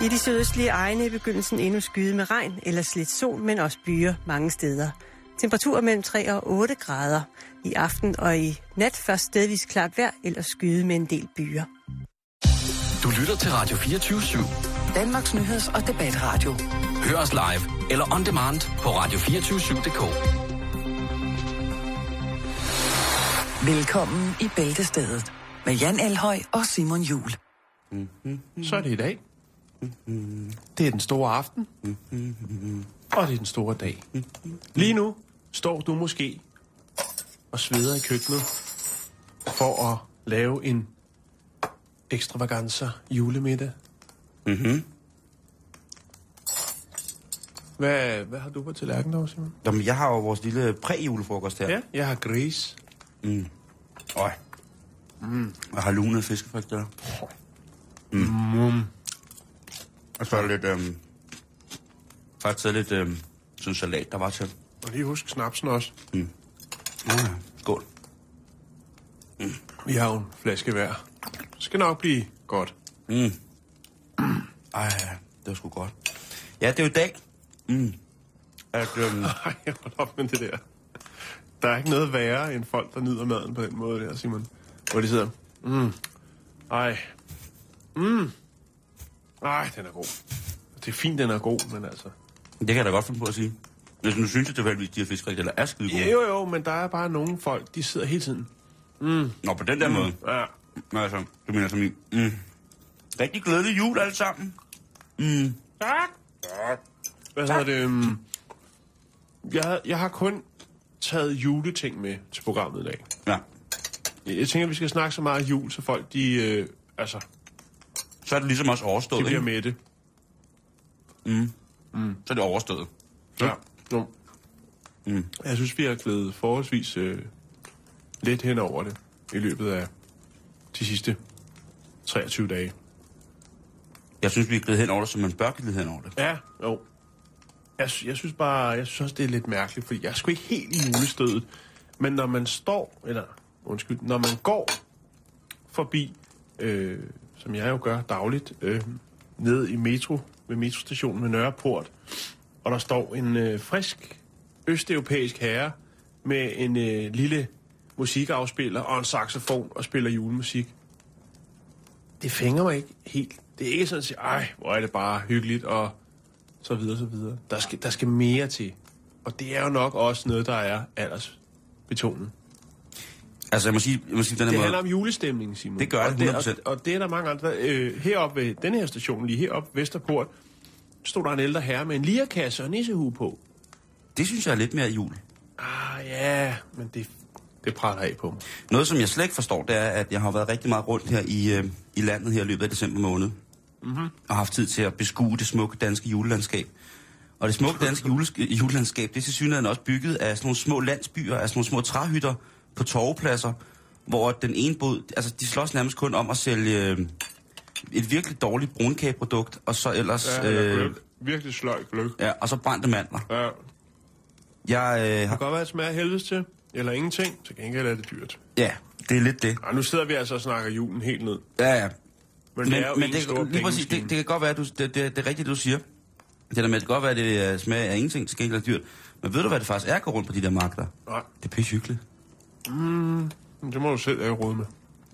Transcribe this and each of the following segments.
I de sydøstlige egne i begyndelsen endnu skyde med regn eller slet sol, men også byer mange steder. Temperaturer mellem 3 og 8 grader. I aften og i nat først stedvis klart vejr eller skyde med en del byer. Du lytter til Radio 24 /7. Danmarks nyheds- og debatradio. Hør os live eller on demand på radio247.dk. Velkommen i Bæltestedet med Jan Elhøj og Simon Jul. Så er det i dag. Det er den store aften. Og det er den store dag. Lige nu står du måske og sveder i køkkenet for at lave en ekstravaganza julemiddag. Mhm. Hvad, hvad har du på tallerkenen dog, Simon? Jamen, jeg har jo vores lille præ-julefrokost her. Ja, jeg har gris. Øj. Mm. Jeg har lunede fiskefrikadeller. Mm. Og så er der lidt, øhm, faktisk taget lidt, øhm, sådan salat, der var til. Og lige husk snapsen også. Oh, ja. Skål. Vi har jo en flaske hver. Det skal nok blive godt. Mm. Ej, det var sgu godt. Ja, det er jo i dag. Mm. At, øhm, Ej, hold op med det der. Der er ikke noget værre end folk, der nyder maden på den måde der, Simon. Hvor de sidder, mm, ej, mm, ej, den er god. Det er fint, den er god, men altså... det kan jeg da godt finde på at sige. Hvis nu synes, det er de her fiskefrikadeller er skide gode. Ja, jo, jo, men der er bare nogle folk, de sidder hele tiden. Nå, på den der mm. måde. Ja, Nå, altså, du mener som i... Mm. Rigtig glædelig jul alle sammen. Mm. Tak. Hvad hedder det? Um, jeg, jeg har kun taget juleting med til programmet i dag. Ja. Jeg tænker, at vi skal snakke så meget jul, så folk, de, øh, altså, Så er det ligesom også overstået, bliver ikke? med det. Så er det overstået. Ja. Jo. Mm. Jeg synes, vi har glædet forholdsvis øh, lidt hen over det i løbet af de sidste 23 dage. Jeg synes, vi er glædet hen over det, som man bør glide hen over det. Ja, jo. Jeg, jeg synes bare, jeg synes også, det er lidt mærkeligt, fordi jeg er sgu ikke helt i julestødet. Men når man står, eller undskyld, når man går forbi, øh, som jeg jo gør dagligt, øh, ned i metro, ved metrostationen ved Nørreport, og der står en øh, frisk østeuropæisk herre med en øh, lille musikafspiller og en saxofon og spiller julemusik. Det fænger mig ikke helt. Det er ikke sådan at sige, ej, hvor er det bare hyggeligt og så videre, så videre. Der skal, der skal mere til. Og det er jo nok også noget, der er aldersbetonet. Altså, jeg må sige, jeg må sige den Det her handler måde. om julestemning, Simon. Det gør det, og det, 100%. og, og det er der mange andre. Øh, heroppe ved den her station, lige heroppe Vesterport, stod der en ældre herre med en lierkasse og nissehue på. Det synes jeg er lidt mere jul. Ah ja, men det, det prater af på mig. Noget, som jeg slet ikke forstår, det er, at jeg har været rigtig meget rundt her i, øh, i landet her i løbet af december måned. Mm-hmm. Og haft tid til at beskue det smukke danske julelandskab. Og det smukke danske jules- julelandskab, det er til synligheden også bygget af sådan nogle små landsbyer, af sådan nogle små træhytter på torvepladser, hvor den ene bod, altså de slås nærmest kun om at sælge øh, et virkelig dårligt brunkageprodukt, og så ellers, Ja, øh, Virkelig sløj gløk. ja, og så brændte mandler. Ja. Jeg, øh, Det har, kan godt være, at det smager af helvedes til, eller ingenting. Til gengæld er det dyrt. ja, det er lidt det. Og nu sidder vi altså og snakker julen helt ned. Ja, ja. Men, Men, det er jo men en det, stor lige præcis, det, det kan godt være, at du, det, det, det er rigtigt, du siger. Det der med, at det kan godt være, at det øh, smager af ingenting, til gengæld er dyrt. Men ved du, hvad det faktisk er at gå rundt på de der markeder? Nej, Det er pisse hyggeligt. Men det må du selv have råd med.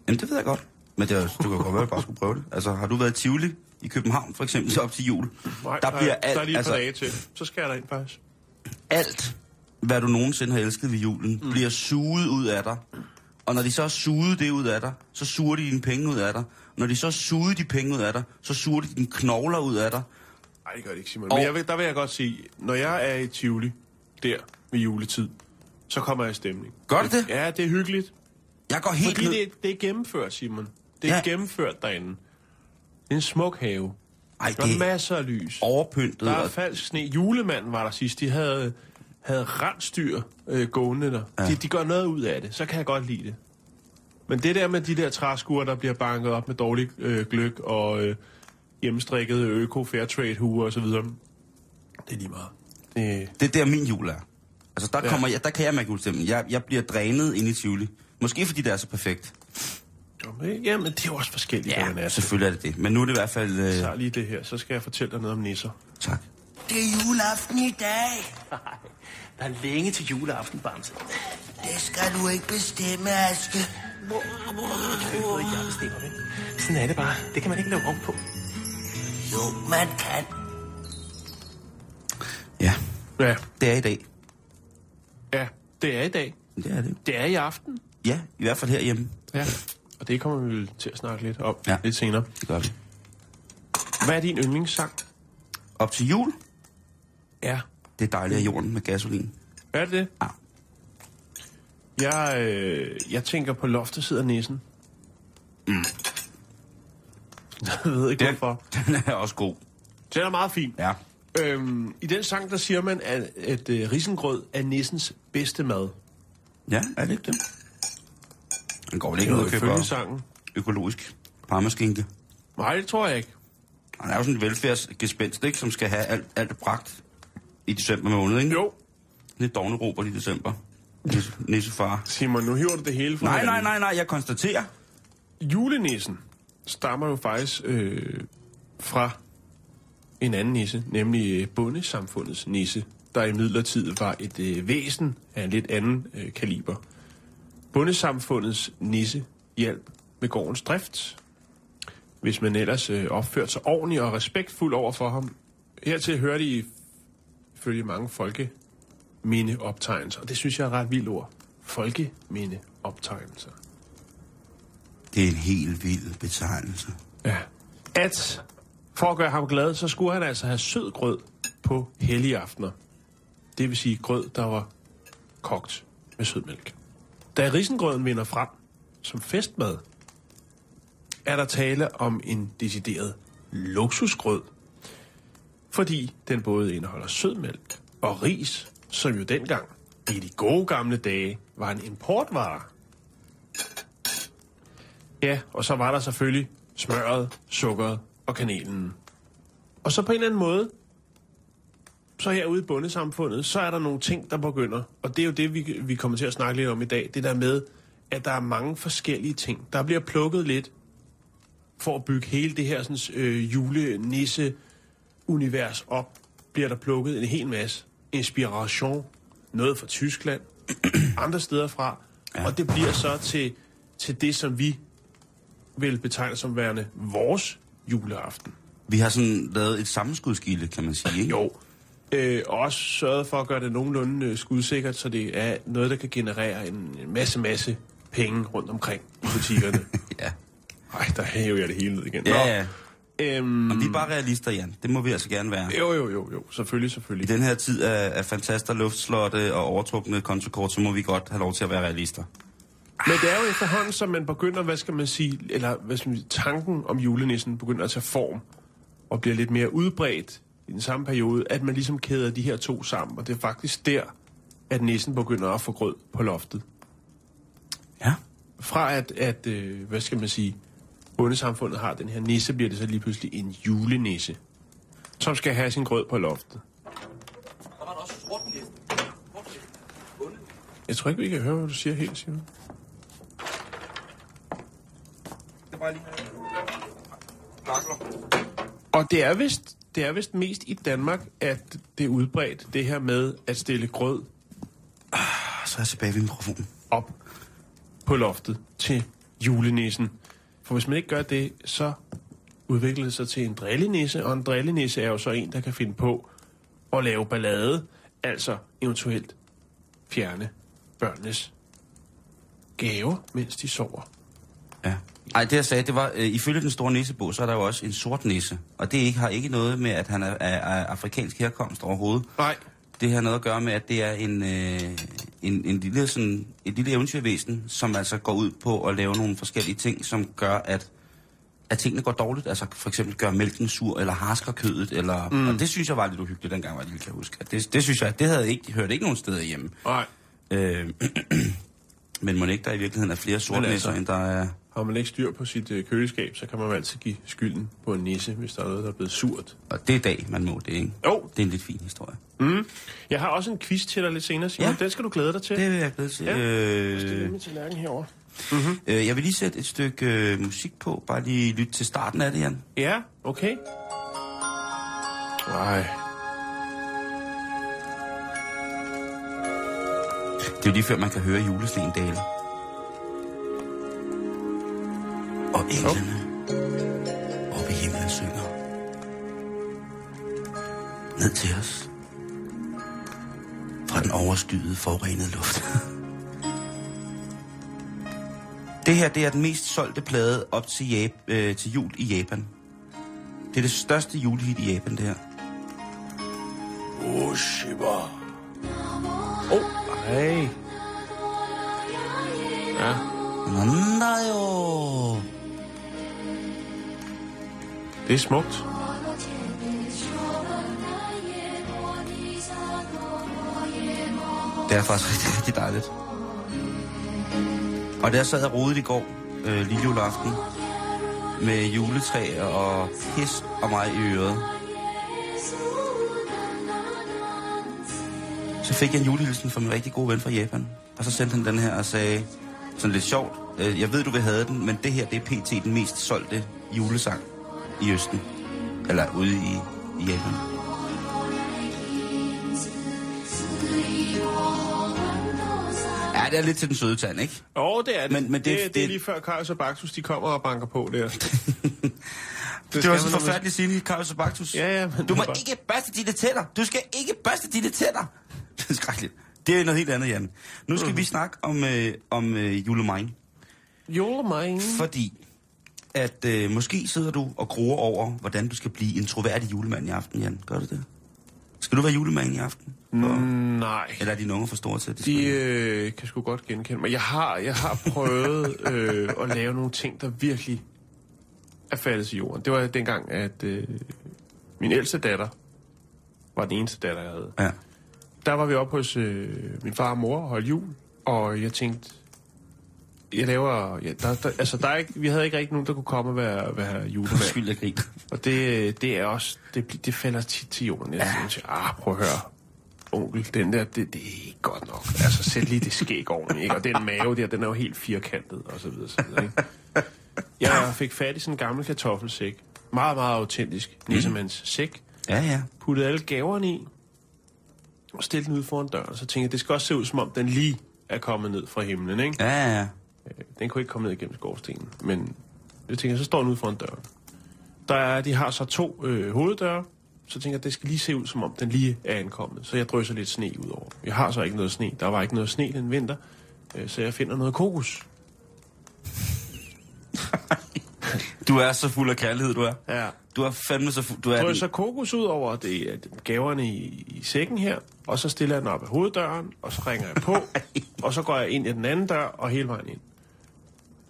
Jamen, det ved jeg godt. Men det, det kan godt være, at jeg bare skulle prøve det. Altså, har du været i Tivoli i København, for eksempel, op til jul? Nej, der bliver er, alt, der er lige et altså, par dage til. Så skal jeg derind faktisk. alt, hvad du nogensinde har elsket ved julen, mm. bliver suget ud af dig. Og når de så har suget det ud af dig, så suger de dine penge ud af dig. Når de så har suget de penge ud af dig, så suger de dine knogler ud af dig. Nej, det gør det ikke, Simon. Og- Men jeg vil, der vil jeg godt sige, når jeg er i Tivoli, der ved juletid, så kommer jeg i stemning. Gør det det? Ja, det er hyggeligt. Jeg går helt Fordi ned. det, det er gennemført, Simon. Det er Ja. gennemført derinde. Det er en smuk have. Ej, Der er er masser af lys. overpyntet. Der er og- falsk sne. Julemanden var der sidst. De havde, havde rensdyr øh, gående der. Ja. De, de gør noget ud af det. Så kan jeg godt lide det. Men det der med de der træskuer, der bliver banket op med dårlig øh, gløk og øh, hjemmestrikket øko fairtrade huer osv., det er lige meget. Det, Det er der, min jul er. Altså, der, Ja. kommer jeg, der kan jeg mærke julestemmen. Jeg, jeg bliver drænet ind i Tivoli. Måske fordi det er så perfekt. Jamen, det er jo også forskelligt, hvad man er. selvfølgelig er det det. Men nu er det i hvert fald... Øh, Så lige det her, så skal jeg fortælle dig noget om nisser. tak. Det er juleaften i dag. Der er længe til juleaften, Bamse. Det skal du ikke bestemme, Aske. Det er jo ikke, jeg bestemmer, vel? Sådan er det bare. Det kan man ikke lave om på. Jo, man kan. Ja, Ja, det er i dag. Ja, det er i dag. Det er det jo. Det er i aften. Ja, i hvert fald herhjemme. Ja. Og det kommer vi til at snakke lidt om Ja. lidt senere. Det gør vi. Hvad er din yndlingssang? Op til jul, Ja. det er dejligt af jorden med gasolin. Er det det? Ja. Jeg, øh, jeg tænker på loftet sidder nissen. Mm. Jeg ved ikke hvorfor. Den er også god. Den er meget fin. Ja. Øhm, I den sang, der siger man, at, at uh, risengrød er nissens bedste mad. Ja, er det ikke det? Den går vel ikke ud og køber sangen. økologisk parmaskinke. Nej, det tror jeg ikke. Han er jo sådan et velfærdsgespenst, ikke? Som skal have alt, alt pragt i december måned, ikke? Jo. Lidt dogne Robert i december. Nisse, nissefar. Simon, nu hiver du det hele fra Nej, nej, nej, nej, jeg konstaterer. Julenissen stammer jo faktisk øh, fra en anden nisse, nemlig øh, bondesamfundets nisse, der i midlertid var et øh, væsen af en lidt anden øh, kaliber. Bondesamfundets nisse hjalp med gårdens drift, hvis man ellers øh, opførte sig ordentligt og respektfuld over for ham. Hertil hører de ifølge mange folkemindeoptegnelser, og det synes jeg er et ret vildt ord. Folkemindeoptegnelser. Det er en helt vild betegnelse. Ja. At for at gøre ham glad, så skulle han altså have sød grød på hellige aftener. Det vil sige grød, der var kogt med sødmælk. Da risengrøden vinder frem som festmad, er der tale om en decideret luksusgrød. Fordi den både indeholder sødmælk og ris, som jo dengang i de gode gamle dage var en importvare. Ja, og så var der selvfølgelig smøret, sukkeret og kanelen. Og så på en eller anden måde, så herude i bundesamfundet, så er der nogle ting, der begynder. Og det er jo det, vi, vi kommer til at snakke lidt om i dag. Det der med, at der er mange forskellige ting. Der bliver plukket lidt for at bygge hele det her sådan, øh, julenisse-univers op. Bliver der plukket en hel masse inspiration. Noget fra Tyskland, andre steder fra. Ja. Og det bliver så til, til det, som vi vil betegne som værende vores juleaften. Vi har sådan lavet et sammenskudskilde, kan man sige, ikke? Jo. Øh, og også sørget for at gøre det nogenlunde øh, skudsikkert, så det er noget, der kan generere en, masse, masse penge rundt omkring i butikkerne. ja. Ej, der hæver jeg det hele ned igen. Ja, ja. Øhm, Men vi er bare realister, Jan. Det må vi altså gerne være. jo, jo, jo, jo. Selvfølgelig, I selvfølgelig. den her tid af, af fantaster, luftslotte og overtrukne kontokort, så må vi godt have lov til at være realister. Men det er jo efterhånden, som man begynder, hvad skal man sige, eller hvad skal man sige, tanken om julenissen begynder at tage form og bliver lidt mere udbredt i den samme periode, at man ligesom kæder de her to sammen. Og det er faktisk der, at nissen begynder at få grød på loftet. Ja. Fra at, at øh, hvad skal man sige, bondesamfundet har den her nisse, bliver det så lige pludselig en julenisse, som skal have sin grød på loftet. Jeg tror ikke, vi kan høre, hvad du siger helt, Simon. Og det er vist, det er vist mest i Danmark, at det er udbredt, det her med at stille grød Og så er jeg tilbage ved mikrofonen. op på loftet til julenissen. For hvis man ikke gør det, så udvikler det sig til en drillenisse, og en drillenisse er jo så en, der kan finde på at lave ballade, altså eventuelt fjerne børnenes gaver, mens de sover. Ja. Ej, det jeg sagde, det var, øh, ifølge den store nissebog, så er der jo også en sort nisse. Og det ikke, har ikke noget med, at han er af, af afrikansk herkomst overhovedet. Nej, Det har noget at gøre med, at det er en, øh, en, en lille, sådan, et lille eventyrvæsen, som altså går ud på at lave nogle forskellige ting, som gør, at, at tingene går dårligt. Altså for eksempel gør mælken sur, eller harsker kødet, eller... Mm. Og det synes jeg var lidt uhyggeligt, dengang var jeg lille, kan huske. At Det, det synes jeg, det havde jeg ikke, hørt ikke nogen steder hjemme. nej. Øh, men må ikke der i virkeligheden er flere nisser, altså- end der er... Har man ikke styr på sit øh, køleskab, så kan man altid give skylden på en nisse, hvis der er noget, der er blevet surt. Og det er dag, man må det, ikke? Jo, Det er en lidt fin historie. mm. jeg har også en quiz til dig lidt senere, Simon. Ja. Den skal du glæde dig til. Det vil jeg glæde til. Ja. Øh, Jeg min tallerken herover. Mm-hmm. Øh, jeg vil lige sætte et stykke øh, musik på. Bare lige lytte til starten af det, Jan. Ja, okay. Nej. Det er lige før, man kan høre julesnen Og englene oppe i himlen synger. Ned til os. Fra den overskyede, forurenede luft. det her, det er den mest solgte plade op til, Jap- øh, til jul i Japan. Det er det største julehit i Japan, det her. Oshiba. Åh, oh, ej. Ja. Nandayo. Det er smukt. Det er faktisk rigtig, rigtig dejligt. Og der sad jeg rodet i går, øh, lille juleaften, med juletræ og pis og mig i øret. Så fik jeg en julehilsen fra min rigtig gode ven fra Japan. Og så sendte han den her og sagde, sådan lidt sjovt, øh, jeg ved, du vil have den, men det her, det er pt. den mest solgte julesang i Østen. Eller ude i, i Japan. Ja, det er lidt til den søde tand, ikke? Åh, det er det. Men- men det- det, det, det er lige før Kajs og Baktus, de kommer og banker på der. Det, det var så forfærdeligt sige, Karius og Baktus. Ja, ja, men Du må bare- ikke børste dine tænder. Du skal ikke børste dine tænder. Det er skrækkeligt. Det er noget helt andet, Jan. Nu skal mm. vi snakke om, øh, om øh, julemine. Julemine. Fordi at øh, måske sidder du og gruer over, hvordan du skal blive en troværdig julemand i aften, Jan. Gør du det? Skal du være julemand i aften? Mm, nej. Eller er dine unge for store til det? De øh, kan sgu godt genkende mig. Jeg har, jeg har prøvet øh, at lave nogle ting, der virkelig er faldet til jorden. Det var dengang, at øh, min ældste datter var den eneste datter, jeg havde. Ja. Der var vi oppe hos øh, min far og mor og holdt jul, og jeg tænkte, jeg laver... Ja, der, der, altså, der er ikke, vi havde ikke rigtig nogen, der kunne komme og være, være julemand. Skyld af grin. Og det, det er også, det, det falder tit til jorden. Jeg ja. siger, ah, prøv at høre, onkel, den der, det, det er ikke godt nok. Altså, sæt lige det skæg ordentligt, ikke? Og den mave der, den er jo helt firkantet, og så videre, så videre, ikke? Jeg fik fat i sådan en gammel kartoffelsæk. Meget, meget autentisk. Nissemands sæk. Ja, ja. Puttede alle gaverne i, og stillede den ud foran døren. Så tænkte jeg, det skal også se ud, som om den lige er kommet ned fra himlen, ikke? Ja, ja, ja. Øh, Den kunne ikke komme ned igennem skorstenen. Men jeg tænker, så står den ude foran døren. Der er, de har så to øh, hoveddøre. Så tænker jeg, det skal lige se ud, som om den lige er ankommet. Så jeg drysser lidt sne ud over. Jeg har så ikke noget sne. Der var ikke noget sne den vinter. Øh, så jeg finder noget kokos. Du er så fuld af kærlighed, du er. Ja. Du er fandme så fuld. Du er drysser kokos ud over det, er gaverne i, i sækken her, og så stiller jeg den op af hoveddøren, og så ringer jeg på, og så går jeg ind i den anden dør, og hele vejen ind.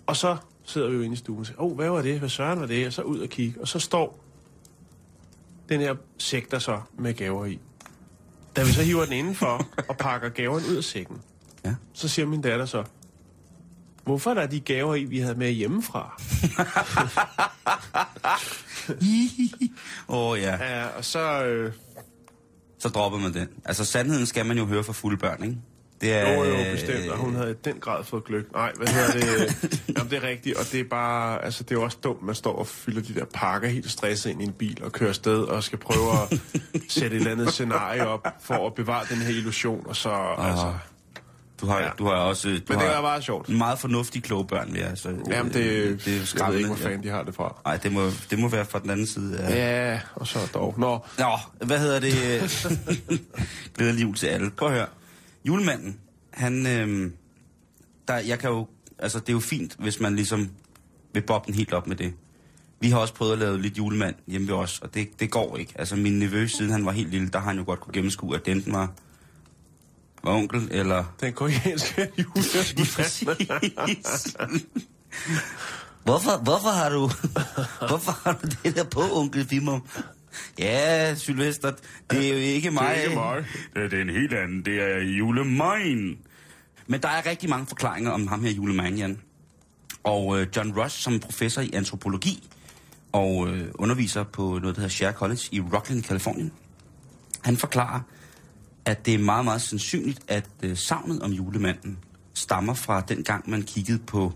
Og så sidder vi jo inde i stuen og siger, åh, oh, hvad var det? Hvad søren var det? Og så ud og kigge, og så står den her sæk der så med gaver i. Da vi så hiver den indenfor og pakker gaverne ud af sækken, Ja. så siger min datter så, hvorfor er der de gaver i, vi havde med hjemmefra? Åh, oh, ja. Ja, og så... Øh, Så dropper man den. Altså, sandheden skal man jo høre fra fulde børn, ikke? Det er, Jo, jo, bestemt, og hun havde i den grad fået gløk. Nej, hvad hedder det? Jamen, det er rigtigt, og det er bare, altså, det er jo også dumt, man står og fylder de der pakker helt stresset ind i en bil og kører afsted og skal prøve at sætte et eller andet scenarie op for at bevare den her illusion, og så, altså... Du har, Ja. ja. du har også... Du Men har det er bare sjovt. Meget fornuftige, kloge børn, vil jeg. Altså, Jamen, det, det er jeg ved skræmmende. ikke, hvor fanden de har det fra. Nej, det må, det må være fra den anden side. af- Ja, og så dog. Nå, Nå, hvad hedder det? Glædelig jul til alle. Prøv at høre. Julemanden, han... Øhm, der, jeg kan jo... Altså, det er jo fint, hvis man ligesom vil bobbe den helt op med det. Vi har også prøvet at lave lidt julemand hjemme ved os, og det, det går ikke. Altså, min nevø, siden han var helt lille, der har han jo godt kunne gennemskue, at det enten var, var onkel, eller... den koreanske julemand. Præcis. hvorfor, hvorfor har du, hvorfor har du det der på, onkel Fimum? Ja, Sylvester, det er jo ikke mig. ikke mig. Det er en helt anden. Det er julemine. Men der er rigtig mange forklaringer om ham her julemine, Jan. Og øh, John Ross, som er professor i antropologi og øh, underviser på noget, der hedder Share College i Rockland, Kalifornien. Han forklarer, at det er meget, meget sandsynligt, at øh, savnet om julemanden stammer fra den gang, man kiggede på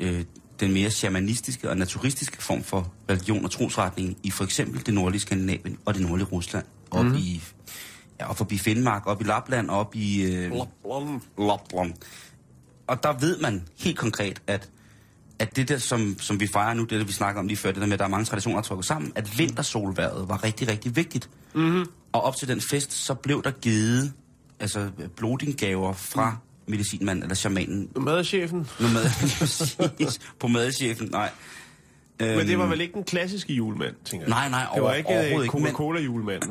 øh, den mere shamanistiske og naturistiske form for religion og trosretning i for eksempel det nordlige Skandinavien og det nordlige Rusland. Op mm. i, ja, op forbi Finnmark, op i Lapland, op i øh, Lapland. Og der ved man helt konkret, at, at det der, som, som vi fejrer nu, det der, vi snakker om lige før, det der med, at der er mange traditioner, der trukket sammen, at vintersolværet var rigtig, rigtig vigtigt. Mm-hmm. Og op til den fest, så blev der givet altså, blodinggaver fra medicinmanden eller shamanen. Madchefen. Nomad, præcis. på madchefen, nej. Men det var vel ikke den klassiske julemand, tænker jeg? Nej, nej, Det var over- ikke øh, men-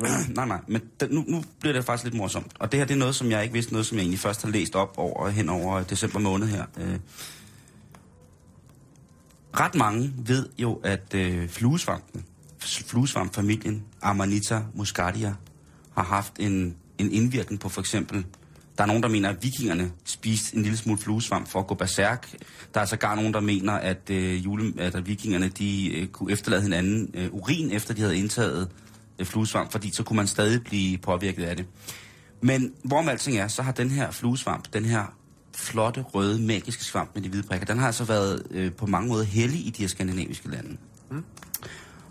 vel? nej, nej, men da, nu, nu bliver det faktisk lidt morsomt. Og det her, det er noget, som jeg ikke vidste, noget, som jeg egentlig først har læst op over, hen over december måned her. Øh. Ret mange ved jo, at øh, fluesvampen, fluesvampfamilien Amanita muscaria, har haft en, en indvirkning på for eksempel, der er nogen, der mener, at vikingerne spiste en lille smule fluesvamp for at gå berserk. Der er sågar nogen, der mener, at, øh, jule, at, at vikingerne de, øh, kunne efterlade hinanden øh, urin, efter de havde indtaget øh, fluesvamp, fordi så kunne man stadig blive påvirket af det. Men hvorom alting er, så har den her fluesvamp, den her flotte, røde, magiske svamp med de hvide prikker, den har altså været øh, på mange måder hellig i de her skandinaviske lande. Mm.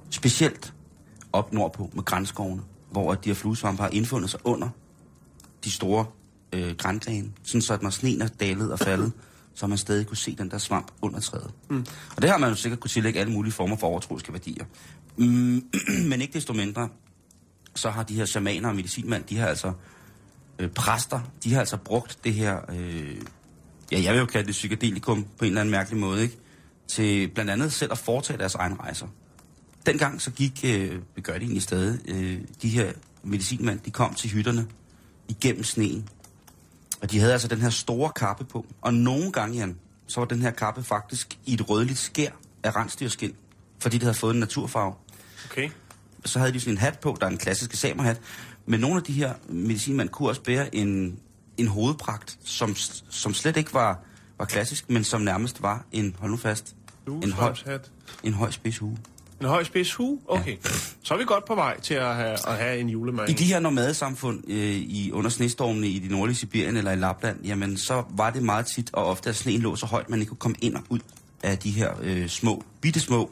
Specielt op nordpå med grænskovene, hvor de her fluesvampe har indfundet sig under de store øh, grængrene, sådan så at når sneen er dalet og faldet, så man stadig kunne se den der svamp under træet. Mm. Og det har man jo sikkert kunne tillægge alle mulige former for overtroiske værdier. Mm, men ikke desto mindre, så har de her shamaner og medicinmænd, de har altså øh, præster, de har altså brugt det her, øh, ja, jeg vil jo kalde det psykedelikum på en eller anden mærkelig måde, ikke? Til blandt andet selv at foretage deres egne rejser. Dengang så gik, øh, vi gør det egentlig stadig, øh, de her medicinmænd, de kom til hytterne igennem sneen. Og de havde altså den her store kappe på. Og nogle gange, Jan, så var den her kappe faktisk i et rødligt skær af rensdyrskin, fordi det havde fået en naturfarve Okay. så havde de sådan en hat på, der er en klassisk samerhat. Men nogle af de her medicinmænd kunne også bære en, en hovedpragt, som, som slet ikke var, var klassisk, men som nærmest var en, hold nu fast, en høj, en høj spids hue. En høj spids hue? Okay. Så er vi godt på vej til at have, at have en julemand. I de her nomadesamfund øh, i, under snestormene i de nordlige Sibirien eller i Lapland, jamen så var det meget tit og ofte, at sneen lå så højt, man ikke kunne komme ind og ud af de her øh, små, bitte små.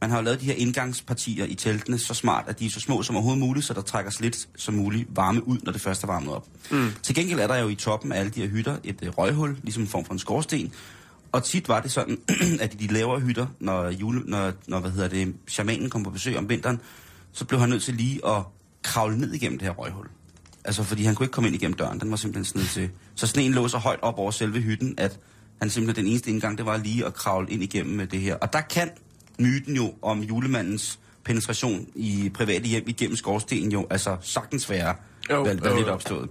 Man har jo lavet de her indgangspartier i teltene så smart, at de er så små som overhovedet muligt, så der trækker så lidt som muligt varme ud, når det først er varmet op. Mm. Til gengæld er der jo i toppen af alle de her hytter et øh, røghul, ligesom en form for en skorsten. Og tit var det sådan, at i de lavere hytter, når, jule, når, når hvad hedder det, shamanen kom på besøg om vinteren, så blev han nødt til lige at kravle ned igennem det her røghul. Altså, fordi han kunne ikke komme ind igennem døren. Den var simpelthen sned til. Så sneen lå så højt op over selve hytten, at han simpelthen den eneste indgang, det var lige at kravle ind igennem med det her. Og der kan myten jo om julemandens penetration i private hjem igennem skorstenen jo altså sagtens være, Jo, være, være jo, lidt opstået.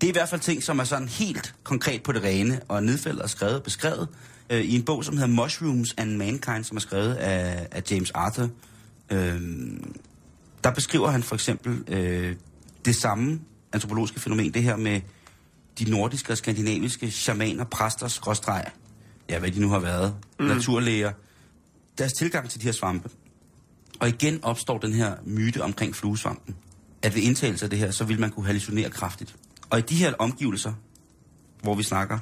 Det er i hvert fald ting, som er sådan helt konkret på det rene, og nedfældet og skrevet og beskrevet øh, i en bog, som hedder Mushrooms and Mankind, som er skrevet af, af James Arthur. Øh, der beskriver han for eksempel øh, det samme antropologiske fænomen, det her med de nordiske og skandinaviske shamaner, præster, skråstreg, ja, hvad de nu har været, mm. naturlæger, deres tilgang til de her svampe. Og igen opstår den her myte omkring fluesvampen, at ved indtagelse af det her, så vil man kunne hallucinere kraftigt. Og i de her omgivelser, hvor vi snakker,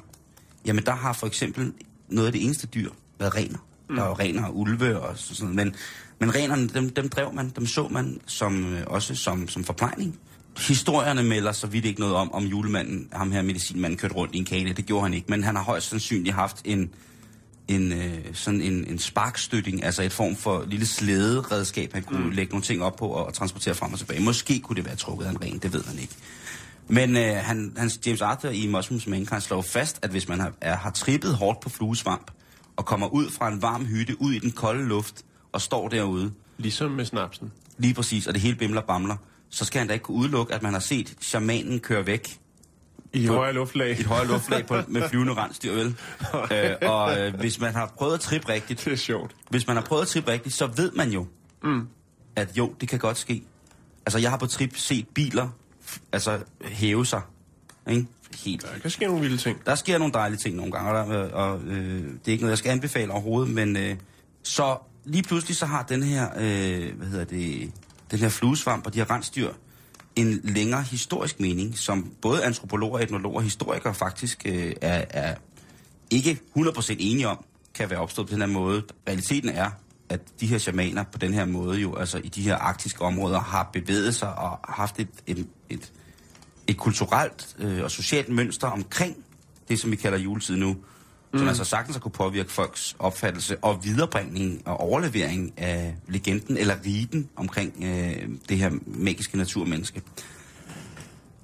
jamen der har for eksempel noget af det eneste dyr været rener. Mm. Der er jo rener og ulve og sådan men, men renerne, dem, dem drev man, dem så man som, øh, også som, som forplejning. Historierne melder så vidt ikke noget om, om julemanden, ham her medicinmanden, kørte rundt i en kane. Det gjorde han ikke, men han har højst sandsynligt haft en, en, øh, sådan en, en sparkstøtting, altså et form for lille slæderedskab, han kunne mm. lægge nogle ting op på og transportere frem og tilbage. Måske kunne det være trukket af en ren, det ved man ikke. Men øh, han, hans James Arthur i Muslims Mankind slår fast, at hvis man har, er, har trippet hårdt på fluesvamp, og kommer ud fra en varm hytte, ud i den kolde luft, og står derude, Ligesom med snapsen. lige præcis, og det hele bimler bamler, så skal han da ikke kunne udelukke, at man har set shamanen køre væk I et højere luftlag. i et højere luftlag på, med flyvende rensdyr, vel? øh, og øh, hvis man har prøvet at trippe rigtigt, Det er sjovt. hvis man har prøvet at trippe rigtigt, så ved man jo, mm. at jo, det kan godt ske. Altså, jeg har på trip set biler altså, hæve sig. Ikke? Helt. Der kan ske nogle vilde ting. Der sker nogle dejlige ting nogle gange, og, der, og øh, det er ikke noget, jeg skal anbefale overhovedet, men øh, så lige pludselig så har den her, øh, hvad hedder det, den her fluesvamp og de her rensdyr en længere historisk mening, som både antropologer, etnologer og historikere faktisk øh, er, er ikke 100% enige om, kan være opstået på den her måde. Realiteten er, at de her shamaner på den her måde jo, altså i de her arktiske områder, har bevæget sig og haft et, et, et, et kulturelt øh, og socialt mønster omkring det, som vi kalder juletid nu, mm. som altså sagtens har kunne påvirke folks opfattelse og viderebringning og overlevering af legenden eller riten omkring øh, det her magiske naturmenneske.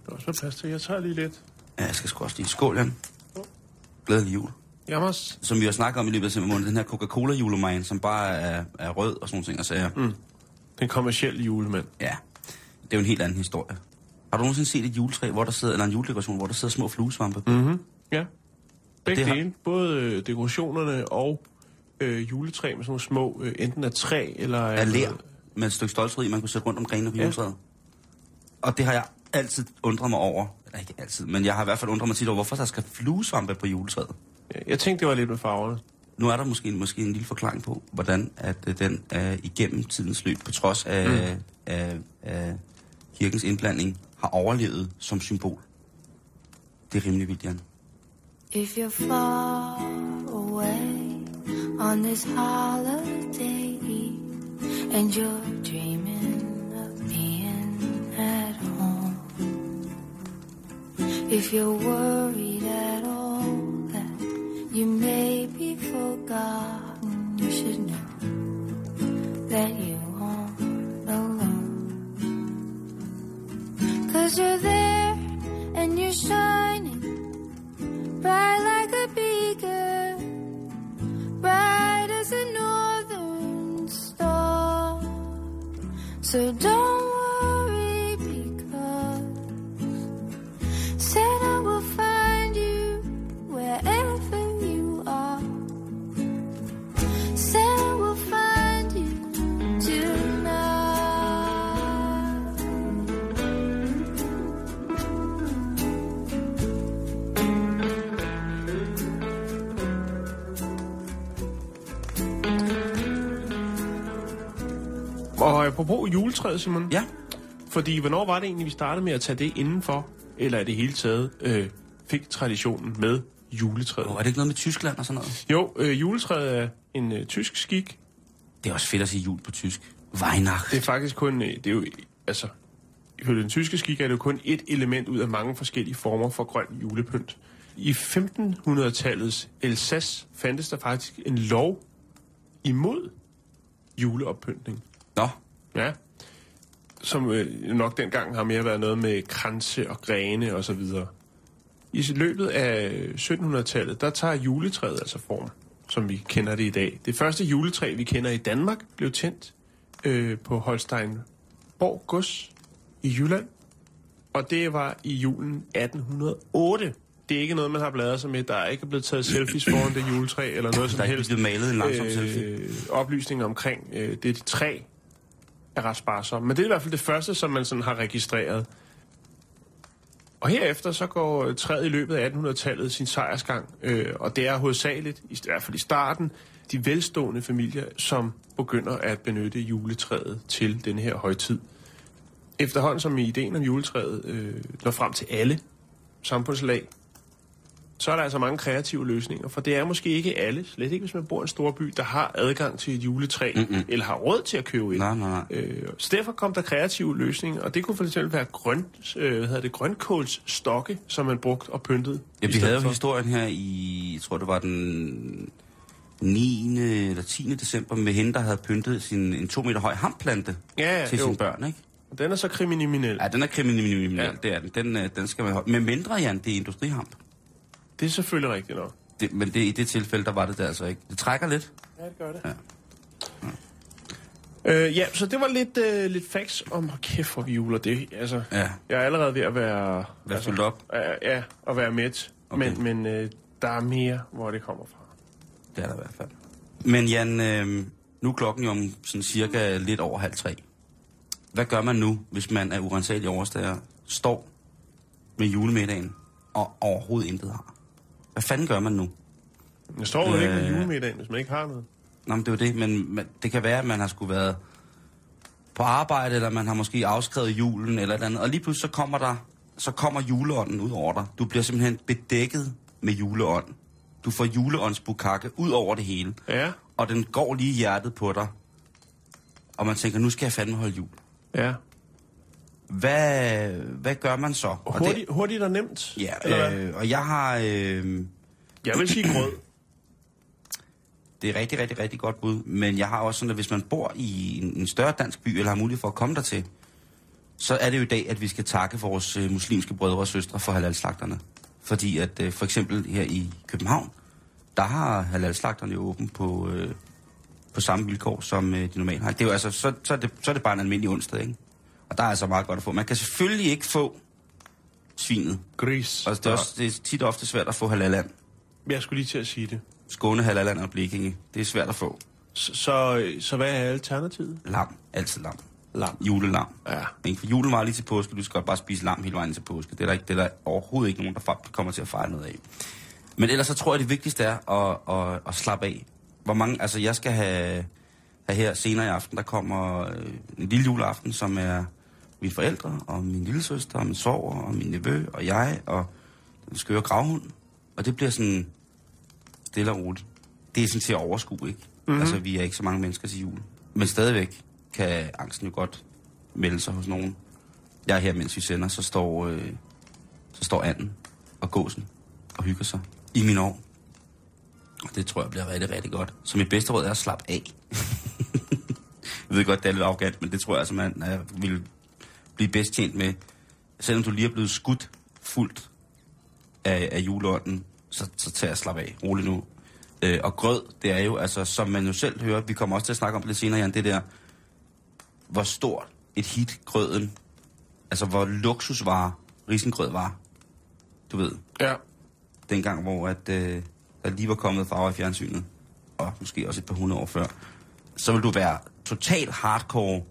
Det er også plads til. Jeg tager lige lidt. Ja, jeg skal sgu også lige skål, Jan. Glædelig jul. Jammers. Som vi har snakket om i løbet af december måned, den her Coca-Cola julemand, som bare er, er rød og sådan nogle ting. Altså, mm. Den kommercielle julemand. ja, det er jo en helt anden historie. Har du nogensinde set et juletræ, hvor der sidder, eller en juledekoration, hvor der sidder små fluesvampe på? Mm-hmm. Ja. Begge Det har- dele. Både øh, dekorationerne og øh, juletræ med sådan nogle små, øh, enten af træ eller... Af lær med et stykke stolteri, man kunne sætte rundt om grenene på Ja. juletræet. Og det har jeg altid undret mig over. Eller ikke altid, men jeg har i hvert fald undret mig tit over, hvorfor der skal fluesvampe på juletræet. Jeg tænkte, det var lidt med farverne. Nu er der måske, måske en lille forklaring på, hvordan at øh, den er igennem tidens løb, på trods af, mm. af, af kirkens indblanding, har overlevet som symbol. Det er rimelig vildt, Jan. If you're far away on this holiday and you're dreaming of being at home, if you're worried at you may be forgotten, you should know that you aren't alone. Cause you're there and you're shining bright like a beacon, bright as a northern star. So don't apropos juletræet, Simon. Ja, Fordi hvornår var det egentlig, vi startede med at tage det indenfor? Eller er det hele taget øh, fik traditionen med juletræet? og er det ikke noget med Tyskland og sådan noget? Jo, øh, juletræet er en øh, tysk skik. Det er også fedt at sige jul på tysk. Weihnacht. Det er faktisk kun, øh, det er jo, altså, ifølge den tyske skik er det jo kun et element ud af mange forskellige former for grøn julepynt. I 1500-tallets Alsace fandtes der faktisk en lov imod juleoppyntning. Nå, Ja. Som øh, nok dengang har mere været noget med kranse og grene og så videre. I løbet af 1700-tallet, der tager juletræet altså form, som vi kender det i dag. Det første juletræ, vi kender i Danmark, blev tændt øh, på Holstein Borg Gods i Jylland. Og det var i julen 1808. Det er ikke noget, man har bladret sig med. Der er ikke blevet taget selfies foran det juletræ, eller noget som der er ikke helst. blevet malet en langsom selfie. øh, oplysninger omkring øh, det træ er ret sparsomt. Men det er i hvert fald det første, som man sådan har registreret. Og herefter så går øh, træet i løbet af 1800-tallet sin sejrsgang, øh, og det er hovedsageligt, i hvert fald i starten, de velstående familier, som begynder at benytte juletræet til den her højtid. Efterhånden som ideen om juletræet øh, når frem til alle samfundslag, så er der altså mange kreative løsninger, for det er måske ikke alle, slet ikke hvis man bor i en stor by, der har adgang til et juletræ, Mm-mm. eller har råd til at købe et. Nej, nej, nej. Øh, så derfor kom der kreative løsninger, og det kunne for eksempel være grøn, øh, hvad hedder det, grønkålsstokke, som man brugte og pyntede. Ja, vi havde jo historien her i, jeg tror det var den 9. eller 10. december med hende, der havde pyntet sin, en to meter høj hamplante Ja, til jo. sine børn, ikke? Og Den er så kriminel. Ja, den er kriminel, Ja. det er den. Den, øh, den skal man holde. Men mindre, Jan, det er industrihamp. Det er selvfølgelig rigtigt nok. Det, men det, i det tilfælde, der var det der altså ikke. Det trækker lidt. Ja, det gør det. Ja. Øh, ja, så det var lidt, øh, lidt facts om, hvor kæft for vi juler det. Altså, Ja. Jeg er allerede ved at være... Være fyldt op. Øh, ja, at være mæt. Okay. Men, men øh, der er mere, hvor det kommer fra. Det er der i hvert fald. Men Jan, øh, nu er klokken jo om sådan cirka lidt over halv tre. Hvad gør man nu, hvis man er urensagelig overstager, står med julemiddagen og overhovedet intet har? Hvad fanden gør man nu? Jeg står jo ikke med Øh. julemiddagen, hvis man ikke har noget. Nå, men det er jo det, men men det kan være, at man har skulle været på arbejde, eller man har måske afskrevet julen, eller et andet. Og lige pludselig så kommer der, så kommer juleånden ud over dig. Du bliver simpelthen bedækket med juleånd. Du får juleåndsbukakke ud over det hele. Ja, Og den går lige i hjertet på dig. Og man tænker, nu skal jeg fandme holde jul. ja. Hvad, hvad gør man så? Og det- Hurtigt, hurtigt og nemt. Ja, øh, og jeg har... Øh, Jeg vil sige grød. det er rigtig, rigtig, rigtig godt bud. Men jeg har også sådan, at hvis man bor i en, en større dansk by, eller har mulighed for at komme dertil, så er det jo i dag, at vi skal takke vores øh, muslimske brødre og søstre for halalslagterne. Fordi at øh, for eksempel her i København, der har halalslagterne jo åben på, øh, på samme vilkår, som øh, de normalt har. Det er jo altså, så, så, er det, så er det bare en almindelig onsdag, ikke? Og der er altså meget godt at få. Man kan selvfølgelig ikke få svinet. Gris. Og det er, også, det er tit og ofte svært at få halaland. Jeg skulle lige til at sige det. Skåne, Halland og Blikinge. Det er svært at få. Så, så, så hvad er alternativet? Lam. Altid lam. Lam. Julelam. Ja. Ikke? For julen var lige til påske. Du skal godt bare spise lam hele vejen til påske. Det er der, ikke, det er der overhovedet ikke nogen, der kommer til at fejre noget af. Men ellers så tror jeg, det vigtigste er at, at, at slappe af. Hvor mange, altså jeg skal have, have her senere i aften, der kommer øh, en lille juleaften, som er mine forældre, og min lille søster, og min svoger, og min nevø, og jeg, og den skøre gravhund. Og det bliver sådan stille og roligt. Det er sådan til at overskue, ikke? Mm-hmm. Altså, vi er ikke så mange mennesker til jul. Men stadigvæk kan angsten jo godt melde sig hos nogen. Jeg er her, mens vi sender, så står, øh, så står anden og gåsen og hygger sig i min år. Og det tror jeg bliver rigtig, rigtig godt. Så mit bedste råd er at slappe af. jeg ved godt, det er lidt arrogant, men det tror jeg altså, man er, vil blive bedst tjent med. Selvom du lige er blevet skudt fuldt af, af juleånden, så, så tag at slappe af. Rolig nu. Øh, og grød, det er jo, altså, som man jo selv hører, vi kommer også til at snakke om det lidt senere, Jan, det der, hvor stort et hit grøden, altså hvor luksusvare risengrød var. Du ved, Ja. dengang, hvor at, øh, der lige var kommet farver i fjernsynet, og måske også et par hundrede år før, så vil du være total hardcore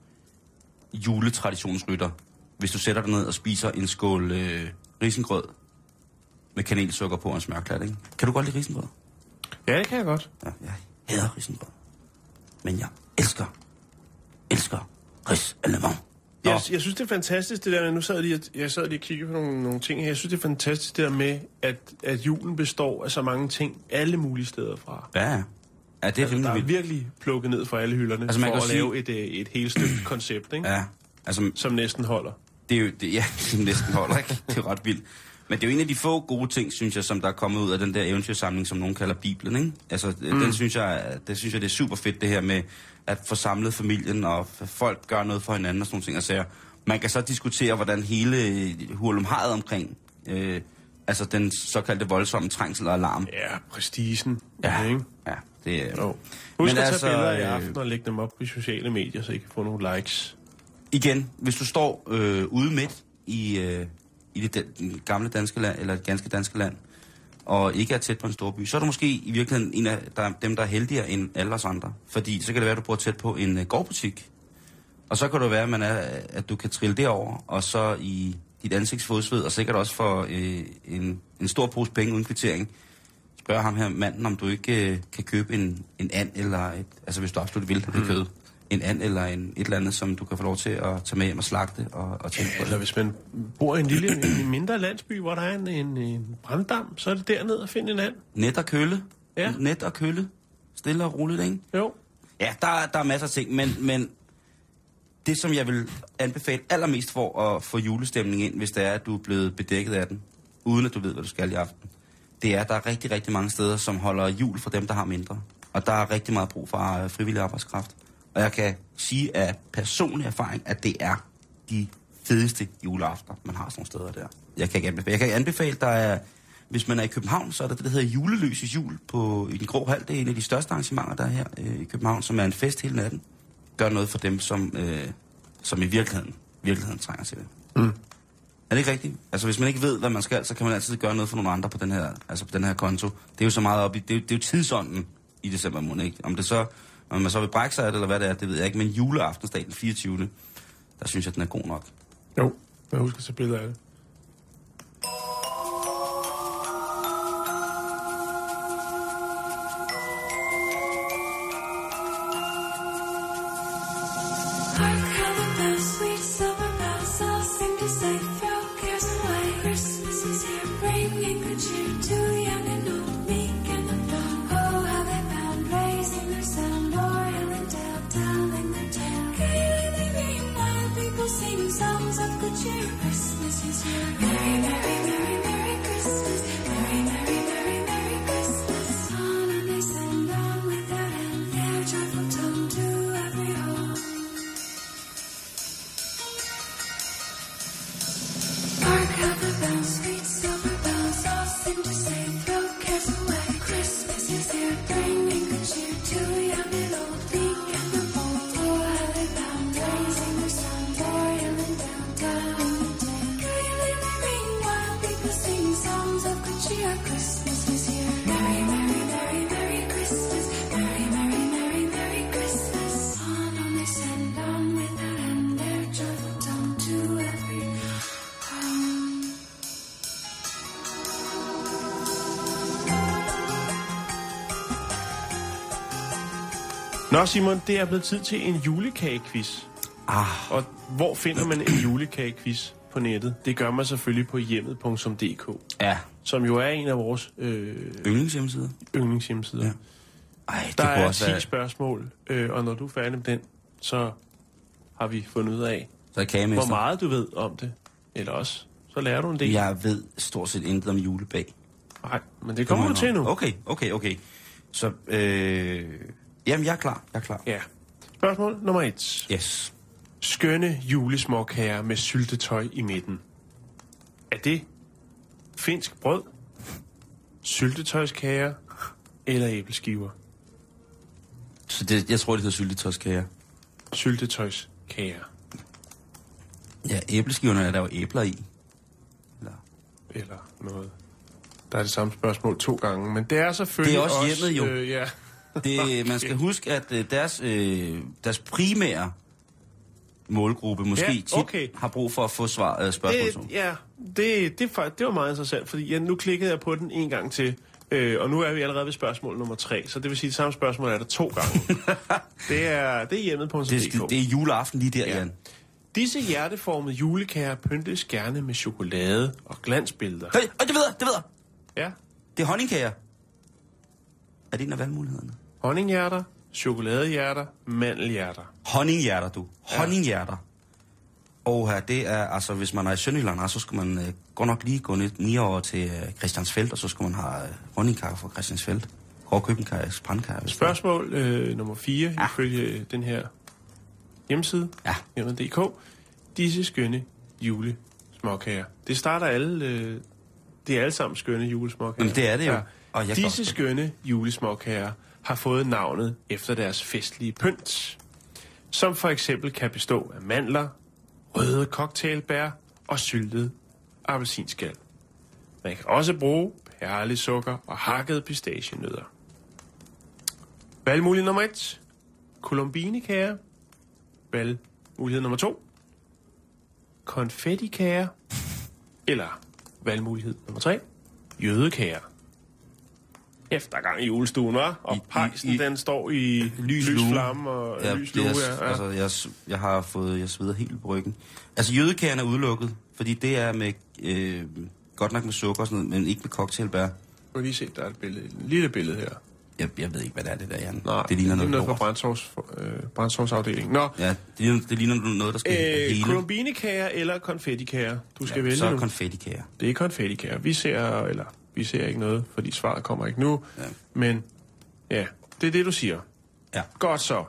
juletraditionsrytter, hvis du sætter dig ned og spiser en skål øh, risengrød med kanelsukker på og en smørklat, ikke? Kan du godt lide risengrød? Ja, det kan jeg godt. Ja, jeg hader risengrød. Men jeg elsker, elsker ris allemand. Jeg, jeg synes, det er fantastisk, det der med, nu sad jeg lige, jeg sad lige og kiggede på nogle, nogle ting her. Jeg synes, det er fantastisk, det der med, at, at julen består af så mange ting, alle mulige steder fra. ja, ja. Det er Altså, der er virkelig plukket ned fra alle hylderne, Altså, man for kan at sige- lave et, øh, et helt stykke koncept, ikke? Ja, altså, som næsten holder. det er jo, det, ja, det næsten holder, ikke? Det er ret vildt. Men det er jo en af de få gode ting, synes jeg, som der er kommet ud af den der eventyrsamling, som nogen kalder Bibelen, ikke? Altså, mm. den synes jeg, det synes jeg, det er super fedt, det her med at få samlet familien, og folk gør noget for hinanden og sådan nogle ting. Altså, man kan så diskutere, hvordan hele hurlumhajet omkring, øh, altså den såkaldte voldsomme trængsel og alarm. Ja, prestigen. Ja, Ikke? Ja det er... Jo. Husk Men at tage altså, billeder i øh, aften og lægge dem op på sociale medier, så I kan få nogle likes. igen, hvis du står øh, ude midt i, øh, i det den gamle danske land, eller det ganske danske land, og ikke er tæt på en stor by, så er du måske i virkeligheden en af der, dem, der er heldigere end alle os andre. Fordi så kan det være, at du bor tæt på en øh, gårdbutik. Og så kan det være, at, man er, at du kan trille derover, og så i dit ansigtsfodsved, og sikkert også for øh, en, en stor pose penge uden kvittering, spørge ham her manden, om du ikke øh, kan købe en, en and, eller et, altså hvis du absolut vil have det kød, en and eller en, et eller andet, som du kan få lov til at tage med hjem og slagte og, og tænke på Eller hvis man bor i en lille, en mindre landsby, hvor der er en, en, en branddam, så er det derned at finde en and. Net og kølle. Ja. Net og kølle. Stille og roligt, ikke? Jo. Ja, der, der er masser af ting, men, men det, som jeg vil anbefale allermest for at få julestemning ind, hvis det er, at du er blevet bedækket af den, uden at du ved, hvad du skal i aften, det er, at der er rigtig, rigtig mange steder, som holder jul for dem, der har mindre. Og der er rigtig meget brug for øh, frivillig arbejdskraft. Og jeg kan sige af personlig erfaring, at det er de fedeste juleaftener, man har sådan nogle steder der. Jeg kan ikke anbefale. Jeg kan anbefale, der er, hvis man er i København, så er der det, der hedder Juleløse Jul på, i den grå hal. Det er en af de største arrangementer, der er her øh, i København, som er en fest hele natten. Gør noget for dem, som, øh, som i virkeligheden, virkeligheden trænger til det. Mm. Er det ikke rigtigt? Altså, hvis man ikke ved, hvad man skal, så kan man altid gøre noget for nogle andre på den her, altså på den her konto. Det er jo så meget op i, det er, jo- det er jo tidsånden i december måned, ikke? Om det så, om man så vil brække sig af det, eller hvad det er, det ved jeg ikke. Men juleaftensdag den 24. Der synes jeg, den er god nok. Jo. Jeg husker at billeder af det. Nå Simon, det er blevet tid til en julekagequiz. Ah, Og hvor finder man en julekagequiz på nettet? Det gør man selvfølgelig på hjemmet.dk, ja. som jo er en af vores øh, Yndlingshjemmeside. yndlingshjemmesider. Ja. Ej, det Der kunne er også 10 være... spørgsmål, øh, og når du er færdig med den, så har vi fundet ud af, Så kagemester. hvor meget du ved om det. Eller også, så lærer du en del. Jeg ved stort set intet om julebag. Nej, men det kommer du til nu. Okay, okay, okay. Så, øh... Jamen, jeg er klar. Jeg er klar. Ja. Spørgsmål nummer et. Yes. Skønne julesmåkager med syltetøj i midten. Er det finsk brød, syltetøjskager eller æbleskiver? Så det, jeg tror, det hedder syltetøjskager. Syltetøjskager. Ja, æbleskiverne er der jo æbler i. Eller... Eller noget. Der er det samme spørgsmål to gange, men det er selvfølgelig Det er også hjemmet, jo. Øh, ja. Det, man skal huske, at øh, deres, øh, deres primære målgruppe måske Ja, ja, tit okay. har brug for at få svar, øh, spørgsmål. Det, ja, det, det, det var meget interessant, fordi ja, nu klikkede jeg på den en gang til, øh, og nu er vi allerede ved spørgsmål nummer tre, så det vil sige, at det samme spørgsmål er der to gange. det er, det er hjemmet på det, er, det er juleaften lige der, Ja. ja. Jan. Disse hjerteformede julekager pyntes gerne med chokolade og glansbilleder. Hey, øh, det ved jeg, det ved jeg. Ja, Det er honningkager. Er det en af valgmulighederne? Honninghjerter, chokoladehjerter, mandelhjerter. Honninghjerter, du. Honninghjerter. Og her, det er, altså, hvis man er i Sønderjylland, så skal man øh, godt nok lige gå ned, ni år til øh, Christiansfeldt, og så skal man have øh, honningkager fra Christiansfeldt. Hårdkøbenkager, spandkager. hvis det er. Spørgsmål øh, nummer 4, ja. ifølge den her hjemmeside, Ja. hjemmet.dk. Disse skønne julesmåkager. Det starter alle... Øh, det er alle sammen skønne julesmåkager. Jamen, det er det jo. Og jeg Disse skønne julesmåkager har fået navnet efter deres festlige pynt, som for eksempel kan bestå af mandler, røde cocktailbær og syltet appelsinskal. Man kan også bruge perlesukker og hakket pistachienødder. Valgmulighed nummer 1. Colombinekager. Valgmulighed nummer 2. Konfettikager. Eller valgmulighed nummer 3. Jødekager. Efter gang i julestuen, hva'? Og I- pejsen, i- den står i lys, lys flamme og ja, lys lue. jeg, Ja, altså, jeg, jeg har fået, jeg sveder helt på ryggen. Altså, jødekagen er udelukket, fordi det er med, øh, godt nok med sukker og sådan noget, men ikke med cocktailbær. Du kan lige se, der er et billede, et lille billede her. Jeg, jeg ved ikke, hvad det er, det der, Jan. Nej, det ligner noget, noget fra brændsovs, øh, brændsovsafdelingen. Nå, Ja, det ligner, det ligner noget, der skal øh, hele. colombinekager eller konfettikager? Du skal ja, vælge så er nu. konfettikager. Det er konfettikager. Vi ser, eller vi ser ikke noget, fordi svaret kommer ikke nu. Ja. Men ja, det er det, du siger. Ja. Godt så.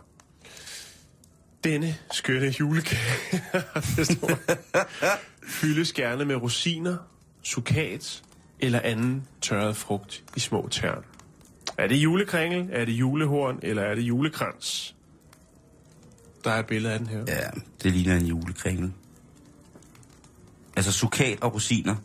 Denne skønne julekage fyldes gerne med rosiner, sukat eller anden tørret frugt i små tern. Er det julekringel, er det julehorn eller er det julekrans? Der er et billede af den her. Ja, det ligner en julekringel. Altså sukat og rosiner,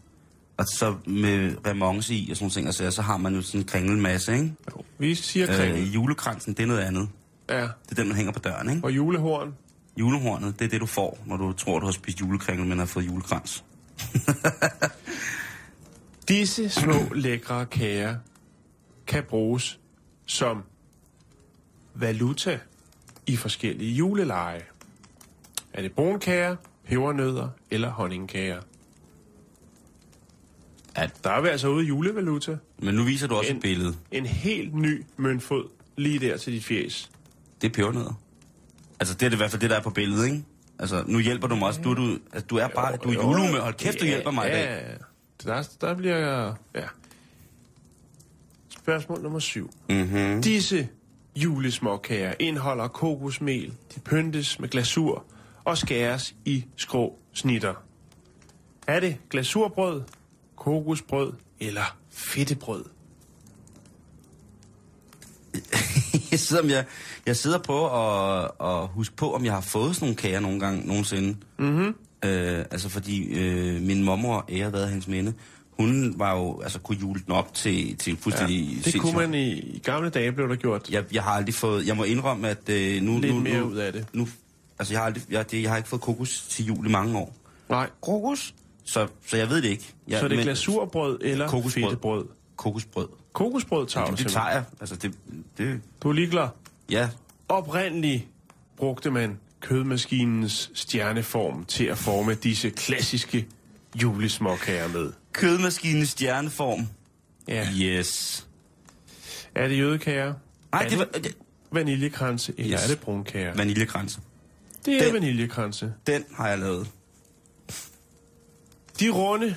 og så med remonce i og sådan ting, altså, så har man jo sådan en kringelmasse, ikke? Jo, Vi siger kringel. Øh, julekransen, det er noget andet. Ja. Det er den, man hænger på døren, ikke? Og julehorn, Julehornet, det er det, du får, når du tror, du har spist julekringel, men har fået julekrans. Disse små lækre kager kan bruges som valuta i forskellige juleleje. Er det brunkager, pebernødder eller honningkager? Ja. Der er vi altså ude i julevaluta. Men nu viser du også En- et billede. En helt ny møntfod lige der til dit fjes. Det er pebernødder. Altså, det er det i hvert fald det, der er på billedet, ikke? Altså, nu hjælper du mig også. Du, du, altså, du er bare, du er Jo, julehumør. Hold kæft, du ja, hjælper mig i dag. Ja, der, der bliver jeg... Ja. Spørgsmål nummer syv. Mm-hmm. Disse julesmåkager indeholder kokosmel, de pyntes med glasur og skæres i skrå snitter. Er det glasurbrød, kokosbrød eller fedtebrød? jeg, sidder, jeg, jeg sidder på at, at huske på, om jeg har fået sådan nogle kager nogle gange, nogensinde. Mhm. Øh, altså fordi øh, min mormor, ære været hendes minde, hun var jo, altså kunne jule den op til, til en fuldstændig det sindssyg- kunne man i, i gamle dage, blev der gjort. Jeg, jeg har aldrig fået, jeg må indrømme, at øh, nu... Lidt nu, mere nu, ud af det. Nu, altså jeg har, aldrig, jeg, det, jeg har ikke fået kokos til jul i mange år. Nej. Kokos? Så, så jeg ved det ikke. Jeg, Så er det men- glasurbrød eller Kokosbrød. fedtebrød? Kokosbrød. Kokosbrød tager du Det, tager jeg. Altså det, det, Du er lige klar. ja, Oprindeligt brugte man kødmaskinens stjerneform til at forme disse klassiske julesmåkager med. kødmaskinens stjerneform. Ja. Yes. Er det jødekager? Nej, er det var det, vaniljekranse, eller Yes. er det brunkager? vaniljekranse. Det er Den- vaniljekranse. Den har jeg lavet. De runde,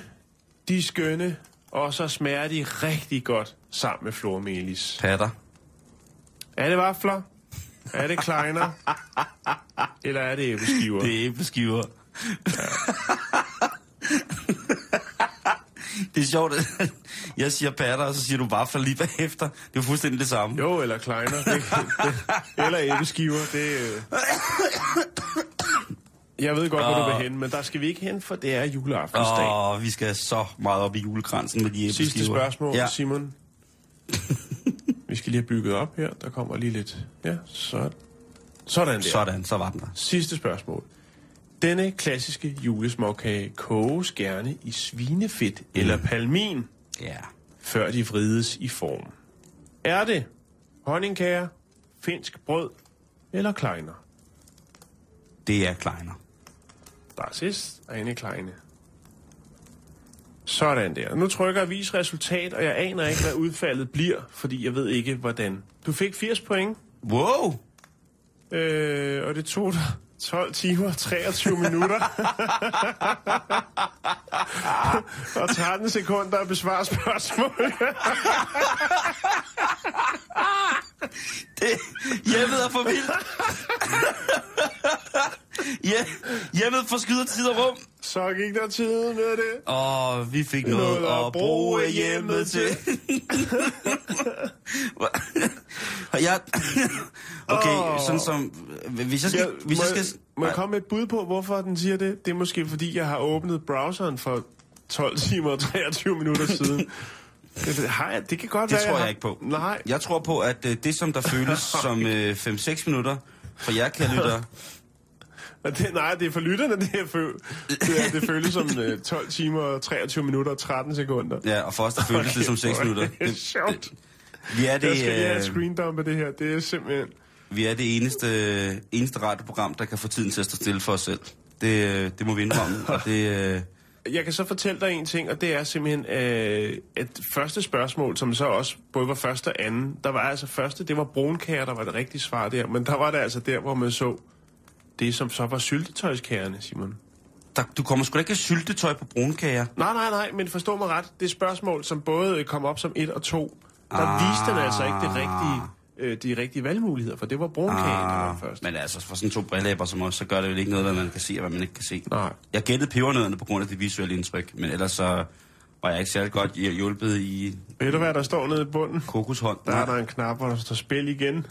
de er skønne, og så smager de rigtig godt sammen med flormelis. Patter. Er det vafler? Er det kleiner? eller er det æbleskiver? Det er æbleskiver. det er sjovt, at jeg siger patter, og så siger du vafler lige bagefter. Det er fuldstændig det samme. Jo, eller kleiner. Det, det, eller æbleskiver. Det, øh. Jeg ved godt, hvor du vil hen, men der skal vi ikke hen, for det er juleaftensdag. Åh, vi skal så meget op i julekransen med de æbleskiver. Sidste spørgsmål, ja. Simon. vi skal lige have bygget op her. Der kommer lige lidt. Ja, så, sådan der. Sådan, så var den der. Sidste spørgsmål. Denne klassiske julesmåkage koges gerne i svinefedt mm. eller palmin, Ja. før de vrides i form. Er det honningkager, finsk brød eller kleiner? Det er kleiner. Er sidst Ane Kleine. Sådan der. Nu trykker jeg vis resultat, og jeg aner ikke, hvad udfaldet bliver, fordi jeg ved ikke, hvordan. Du fik 80 point, Wow! øh, og det tog dig 12 timer 23 minutter. og 13 sekunder at besvare spørgsmål. Det, hjemmet er for vildt. ja, hjemmet forskyder tid og rum. Så gik der tid med det. Og vi fik noget, Noget at bruge hjemmet til. Og jeg... Okay, Åh. sådan som... Hvis jeg skal... Jeg, Hvis må, jeg jeg, skal må jeg komme med et bud på, hvorfor den siger det? Det er måske, fordi jeg har åbnet browseren for 12 timer og 23 minutter siden. Det, har jeg, det kan godt Det være, tror jeg har- ikke på. Nej, Jeg tror på, at øh, det, som der føles som øh, 5-6 minutter for jer, kære lyttere, det, nej, det er for lytterne, det, er føl, det, er, det føles som øh, 12 timer og 23 minutter og 13 sekunder. ja, og for os, der føles det som 6 hvor er minutter. Det er Det, sjovt. vi, er Jeg skal det, lige have øh, screendumpe det her. Det er simpelthen... vi er det eneste, eneste radioprogram, der kan få tiden til at stå stille for os selv. Det, øh, det må vi indrømme, og det... Øh, Jeg kan så fortælle dig en ting, og det er simpelthen øh, et første spørgsmål, som så også både var første og anden. Der var altså første, det var brunkager, der var det rigtige svar der. Men der var det altså der, hvor man så det, som så var syltetøjskagerne, Simon. der, du kommer sgu da ikke syltetøj på brunkager. Nej, nej, nej, men forstå mig ret. Det spørgsmål, som både kom op som et og to, der Ah. ah. viste den altså ikke det rigtige, øh, de rigtige valgmuligheder, for det var brunkagen, der var først. Ah, men altså, for sådan to brillæber som os, så gør det vel ikke noget, hvad man kan se og hvad man ikke kan se. Nej. Jeg gættede pebernødderne på grund af det visuelle indtryk, men ellers så var jeg ikke særlig godt hj- hjulpet i Ved du, hvad der står nede i bunden? kokoshånd. Der er der en knap, hvor der står spil igen.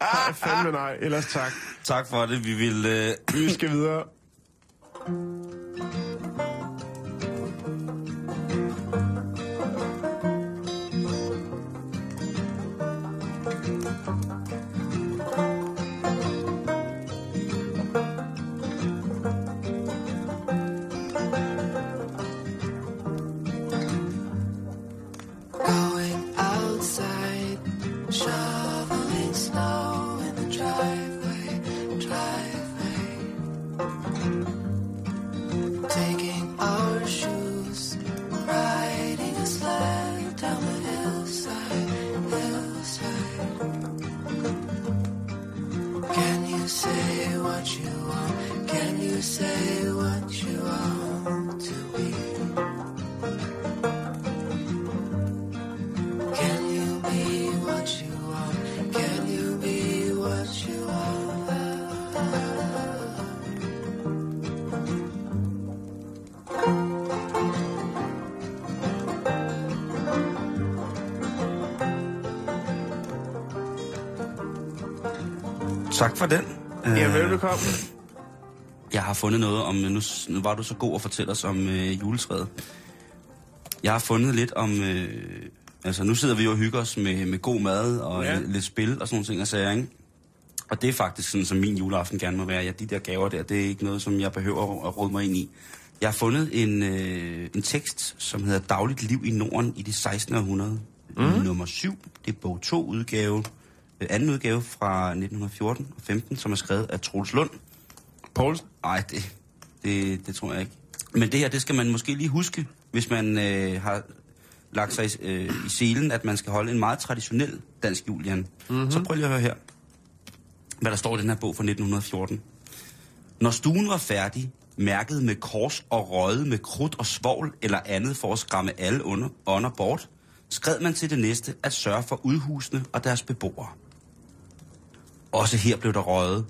nej, fandme nej. Ellers tak. Tak for det. Vi vil... Øh... Vi skal videre. Tak for den. Ja, Øh, velbekomme. Jeg har fundet noget om, nu, nu var du så god at fortælle os om øh, juletræet. Jeg har fundet lidt om, øh, altså nu sidder vi jo og hygger os med, med god mad og Ja. lidt, lidt spil og sådan nogle ting og sager, ikke? Og det er faktisk sådan, som min juleaften gerne må være. Ja, de der gaver der, det er ikke noget, som jeg behøver at råde mig ind i. Jeg har fundet en, øh, en tekst, som hedder Dagligt liv i Norden i det 16. århundrede. Mm. Nummer 7. Det er bog 2 udgave, øh, anden udgave fra 1914 og 15, som er skrevet af Troels Lund. Poulsen? Nej, det, det, det tror jeg ikke. Men det her, det skal man måske lige huske, hvis man øh, har lagt sig i, øh, i selen, at man skal holde en meget traditionel dansk jul, Jan. Mm-hmm. Så prøv lige at høre her, hvad der står i den her bog fra 1914. Når stuen var færdig, mærket med kors og røget med krudt og svovl eller andet for at skræmme alle under, ånder bort, skred man til det næste at sørge for udhusene og deres beboere. Også her blev der røget.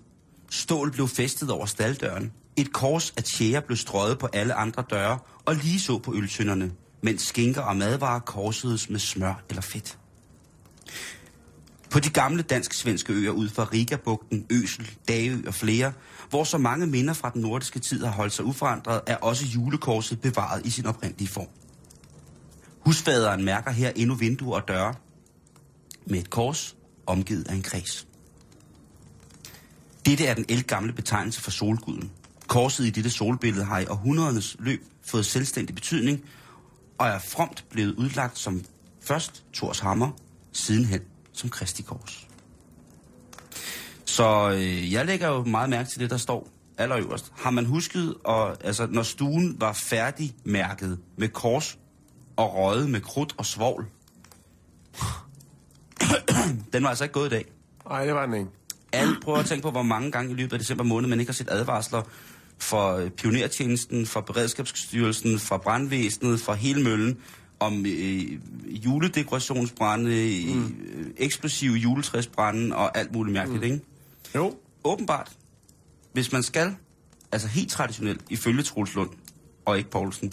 Stål blev festet over staldøren. Et kors af tjære blev strøget på alle andre døre, og lige så på ølsønderne, mens skinker og madvarer korsedes med smør eller fedt. På de gamle dansk-svenske øer ud for Rigabugten, Øsel, Dagø og flere, hvor så mange minder fra den nordiske tid har holdt sig uforandret, er også julekorset bevaret i sin oprindelige form. Husfaderen mærker her endnu vinduer og døre med et kors omgivet af en kreds. Dette er den elgamle betegnelse for solguden. Korset i dette solbillede har i århundredernes løb fået selvstændig betydning, og er fromt blevet udlagt som først Thors hammer, sidenhen som Kristi kors. Så øh, jeg lægger jo meget mærke til det, der står allerøverst. Har man husket, og, altså, når stuen var færdigmærket med kors og røget med krudt og svovl, den var altså ikke gået i dag. Nej, det var den ikke. Alle prøver at tænke på, hvor mange gange i løbet af december måned, man ikke har set advarsler for øh, pionertjenesten, for Beredskabsstyrelsen, fra brandvæsenet, fra hele møllen, om øh, juledekorationsbrænde, mm. øh, eksplosive juletræsbrænde og alt muligt mærkeligt, mm. ikke? Jo. Åbenbart, hvis man skal, altså helt traditionelt, ifølge Troels Lund og ikke Poulsen,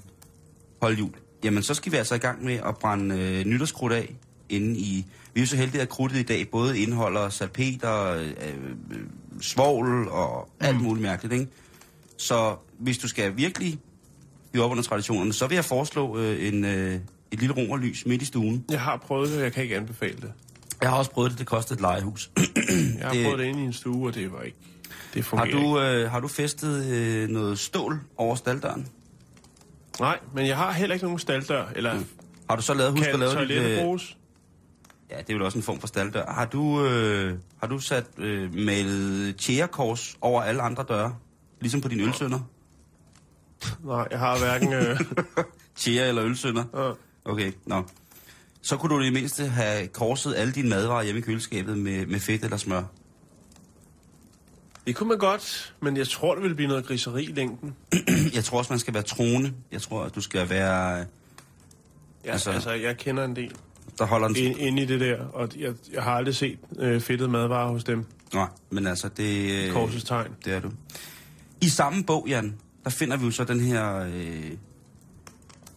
holde jul, jamen så skal vi altså i gang med at brænde øh, nytårskrudt af inde i... Vi er jo så heldige, at krudtet i dag både indeholder salpeter, øh, øh, svovl og alt muligt mærkeligt, ikke? Så hvis du skal virkelig hive op under traditionerne, så vil jeg foreslå øh, en, øh, et lille romerlys midt i stuen. Jeg har prøvet det, og jeg kan ikke anbefale det. Jeg har også prøvet det, det kostede et legehus. Jeg har Det- prøvet det inde i en stue, og det var ikke... Det har, du, øh, har du festet øh, noget stål over staldøren? Nej, men jeg har heller ikke nogen staldør, eller mm. Har du så lavet, husk kan at lave dit, øh? Ja, det er vel også en form for staldør. Har du, øh, har du sat øh, malet tjærekors over alle andre døre? Ligesom på dine ølsønder? Nej, jeg har hverken... Øh... Tjære eller ølsønder? øh, Okay, nå. Så kunne du i det mindste have korset alle dine madvarer hjemme i køleskabet med, med fedt eller smør. det kunne man godt, men jeg tror, det ville blive noget griseri i længden. Jeg tror også, man skal være troende. Jeg tror, at du skal være... Ja, altså, altså, jeg kender en del Der holder en... ind, inde i det der, og jeg, jeg har aldrig set øh, fedtet madvarer hos dem. Nej, men altså, det... øh, Korsets tegn. Det er du. I samme bog, Jan, der finder vi jo så den her øh,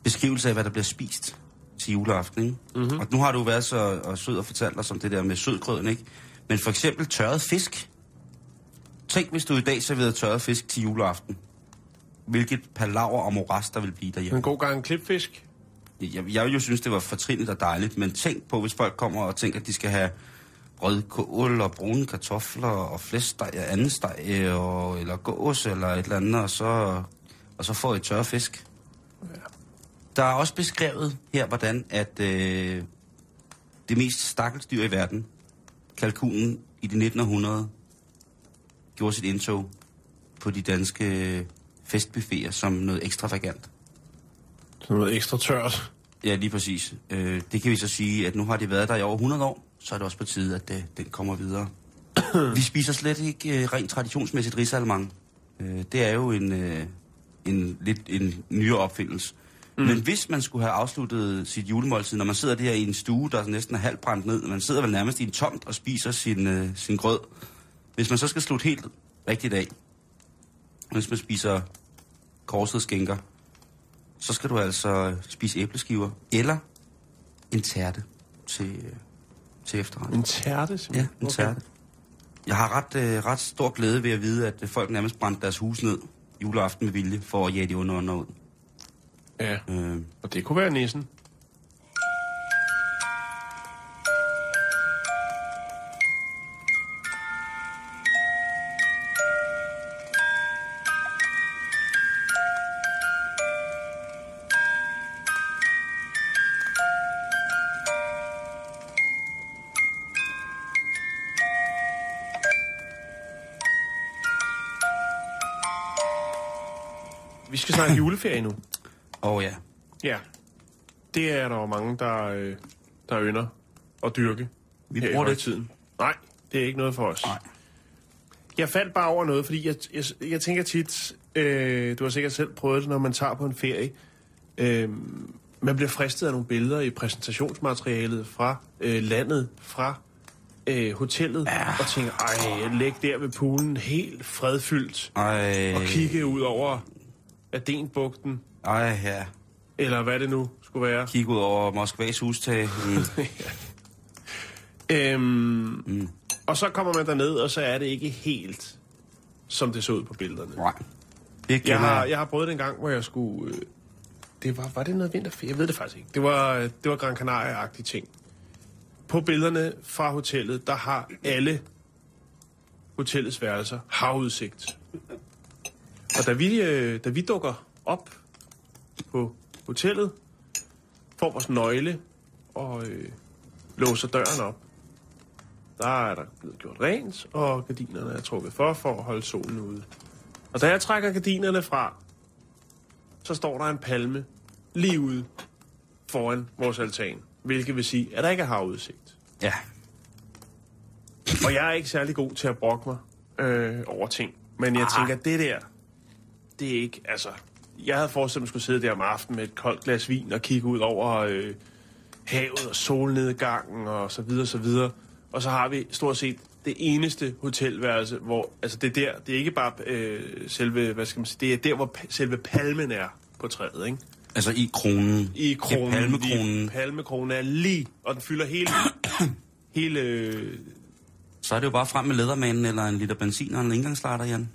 beskrivelse af, hvad der bliver spist til juleaften. Ikke? Mm-hmm. Og nu har du været så og sød og fortalt os om det der med sødgrøden, ikke? Men for eksempel tørret fisk. Tænk, hvis du i dag serverede tørret fisk til juleaften. Hvilket palaver og moras, der vil blive derhjemme. En god gang klipfisk. Jeg, jeg jo synes, det var fortrinligt og dejligt, men tænk på, hvis folk kommer og tænker, at de skal have rødkål og brune kartofler og flæskesteg og anden steg, og, eller gås eller et eller andet, og så, og så får I tørre fisk. Der er også beskrevet her, hvordan at øh, det mest stakkels dyr i verden, kalkunen i det 1900, gjorde sit indtog på de danske festbuffeter som noget ekstravagant. Sådan noget ekstra tørt. Ja, lige præcis. Øh, det kan vi så sige, at nu har de været der i over 100 år, så er det også på tide, at det, den kommer videre. vi spiser slet ikke øh, rent traditionsmæssigt risalemang. Øh, det er jo en, øh, en lidt en nyere opfindelse. Mm. Men hvis man skulle have afsluttet sit julemåltid, når man sidder der i en stue, der næsten er halvt brændt ned, man sidder vel nærmest i en tomt og spiser sin, øh, sin grød. Hvis man så skal slutte helt rigtigt af, hvis man spiser korset skænker, så skal du altså spise æbleskiver eller en tærte til, øh, til efterret. En tærte, Ja, simpelthen? en tærte. Jeg har ret, øh, ret stor glæde ved at vide, at øh, folk nærmest brændte deres hus ned juleaften med vilje for at jage de onde ånder ud. Ja, Øh, og det kunne være nissen. Skal snakke juleferie nu. og ja, Ja. Det er der jo mange, der, øh, der ynder at dyrke. Vi bruger det højtiden. Nej, det er ikke noget for os. Nej. Jeg faldt bare over noget, fordi jeg, jeg, jeg tænker tit, øh, du har sikkert selv prøvet det, når man tager på en ferie. Øh, man bliver fristet af nogle billeder i præsentationsmaterialet fra øh, landet, fra øh, hotellet, ja. og tænker, ej, læg der ved poolen, helt fredfyldt, ej, og kigge ud over Adenbugten, ej, ja. eller hvad det nu skulle være. Kig ud over Moskvas hustag. Mm. Øhm, mm. Og så kommer man derned, og så er det ikke helt, som det så ud på billederne. Nej. Det Jeg har, jeg har prøvet det en gang, hvor jeg skulle... Øh, det var, var det noget vinterferie? Jeg ved det faktisk ikke. Det var, det var Gran Canaria-agtige ting. På billederne fra hotellet, der har alle hotellets værelser havudsigt. Og da vi, øh, da vi dukker op på hotellet, får vores nøgle og øh, låser døren op, der er der blevet gjort rent, og gardinerne er trukket for, for at holde solen ude. Og da jeg trækker gardinerne fra, så står der en palme lige ude foran vores altan. Hvilket vil sige, at der ikke er havudsigt. Ja. Og jeg er ikke særlig god til at brokke mig øh, over ting. Men jeg tænker, det der, det er ikke, altså... Jeg havde forestillet mig, at skulle sidde der om aftenen med et koldt glas vin og kigge ud over øh, havet og solnedgangen og så videre, så videre. Og så har vi stort set det eneste hotelværelse, hvor, altså det er der, det er ikke bare øh, selve, hvad skal man sige, det er der, hvor selve palmen er på træet, ikke? Altså i kronen. I kronen. Ja, palmekronen. Lige, palmekronen er lige, og den fylder hele, hele, øh, Så er det jo bare frem med ledermanen eller en liter benzin og en indgangslarter, Jan.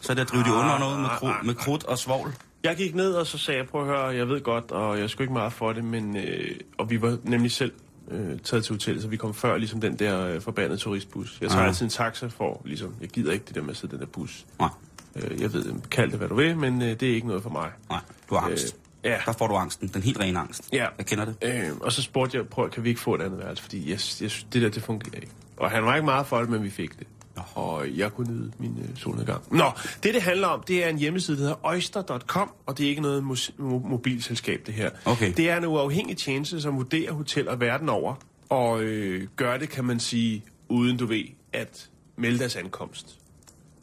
Så er det at drive de under noget med, kru, med krudt og svovl. Jeg gik ned, og så sagde jeg, prøv at høre, jeg ved godt, og jeg skulle ikke meget for det, men... Øh, og vi var nemlig selv øh, taget til hotellet, så vi kom før ligesom den der øh, forbandede turistbus. Jeg tager Ah. altid en taxa for, ligesom, jeg gider ikke det der med at sidde den der bus. Nej, Øh, jeg ved, kald det hvad du vil, men øh, det er ikke noget for mig. nej. Du har angst. Øh, ja. Der får du angsten. Den helt rene angst. Ja. Jeg kender det. Øh, og så spurgte jeg, prøv, kan vi ikke få et andet værelse, fordi jeg, jeg det der, det fungerer ikke. Og han var ikke meget for det, men vi fik det. Og jeg kunne nyde min øh, solnedgang. Nå, det det handler om, det er en hjemmeside, der hedder oyster.com, og det er ikke noget mo- mobilselskab, det her. Okay. Det er en uafhængig tjeneste, som vurderer hoteller verden over, og øh, gør det, kan man sige, uden du ved, at melde deres ankomst.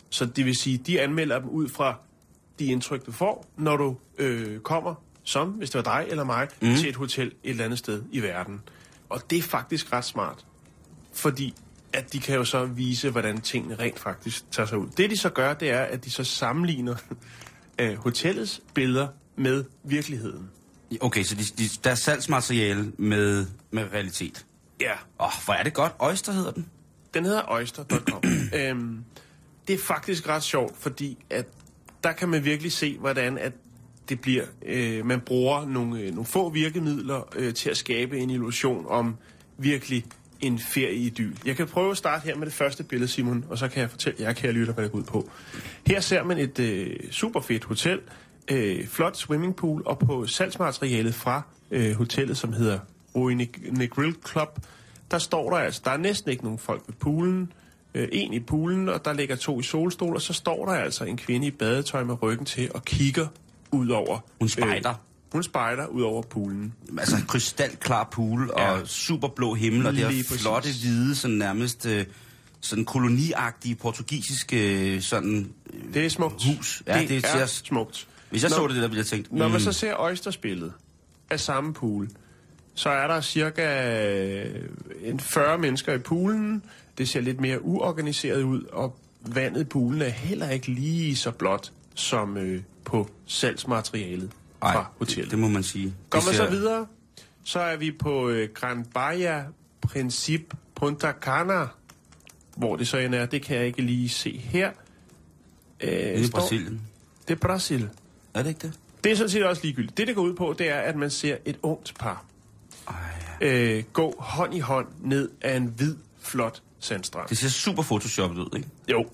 Så det vil sige, de anmelder dem ud fra de indtryk, du får, når du øh, kommer, som hvis det var dig eller mig, mm. til et hotel et eller andet sted i verden. Og det er faktisk ret smart, fordi at de kan jo så vise, hvordan tingene rent faktisk tager sig ud. Det de så gør, det er, at de så sammenligner øh, hotellets billeder med virkeligheden. Okay, så de, de, der er salgsmateriale med, med realitet. Ja, Åh, oh, hvor er det godt. Oyster hedder den. Den hedder oyster.com. øhm, det er faktisk ret sjovt, fordi at der kan man virkelig se, hvordan at det bliver. Øh, man bruger nogle, øh, nogle få virkemidler øh, til at skabe en illusion om virkelig en ferieidyl. Jeg kan prøve at starte her med det første billede, Simon, og så kan jeg fortælle jer, kære lytter, hvad det går ud på. Her ser man et øh, super fedt hotel, øh, flot swimmingpool, og på salgsmaterialet fra øh, hotellet, som hedder Ruine Grill Club, der står der altså, der er næsten ikke nogen folk ved poolen. Øh, en i poolen, og der ligger to i solstol, og så står der altså en kvinde i badetøj med ryggen til og kigger ud over. Hun spejder. Hun spejder ud over poolen. Altså krystalklar pool og Ja. superblå himmel, og det her præcis. flotte, hvide, sådan nærmest øh, sådan koloniagtige portugisiske øh, sådan Det er smukt. hus. Ja, det, det er ser- smukt. Hvis jeg Nå. så det, der ville jeg tænkt, Når man mm, så ser Oysterspillet af samme pool, så er der cirka øh, en 40 mennesker i poolen. Det ser lidt mere uorganiseret ud, og vandet i poolen er heller ikke lige så blåt som øh, på salgsmaterialet fra ej, hotellet. det, det må man sige. Det man ser- så videre, så er vi på øh, Gran Baia Princip Punta Cana, hvor det så end er. Det kan jeg ikke lige se her. Øh, i står- Brasilien. Det er Brasil. Er det ikke det? Det er sådan set også ligegyldigt. Det, det går ud på, det er, at man ser et ungt par øh, gå hånd i hånd ned ad en hvid, flot sandstrand. Det ser super photoshoppet ud, ikke? Jo,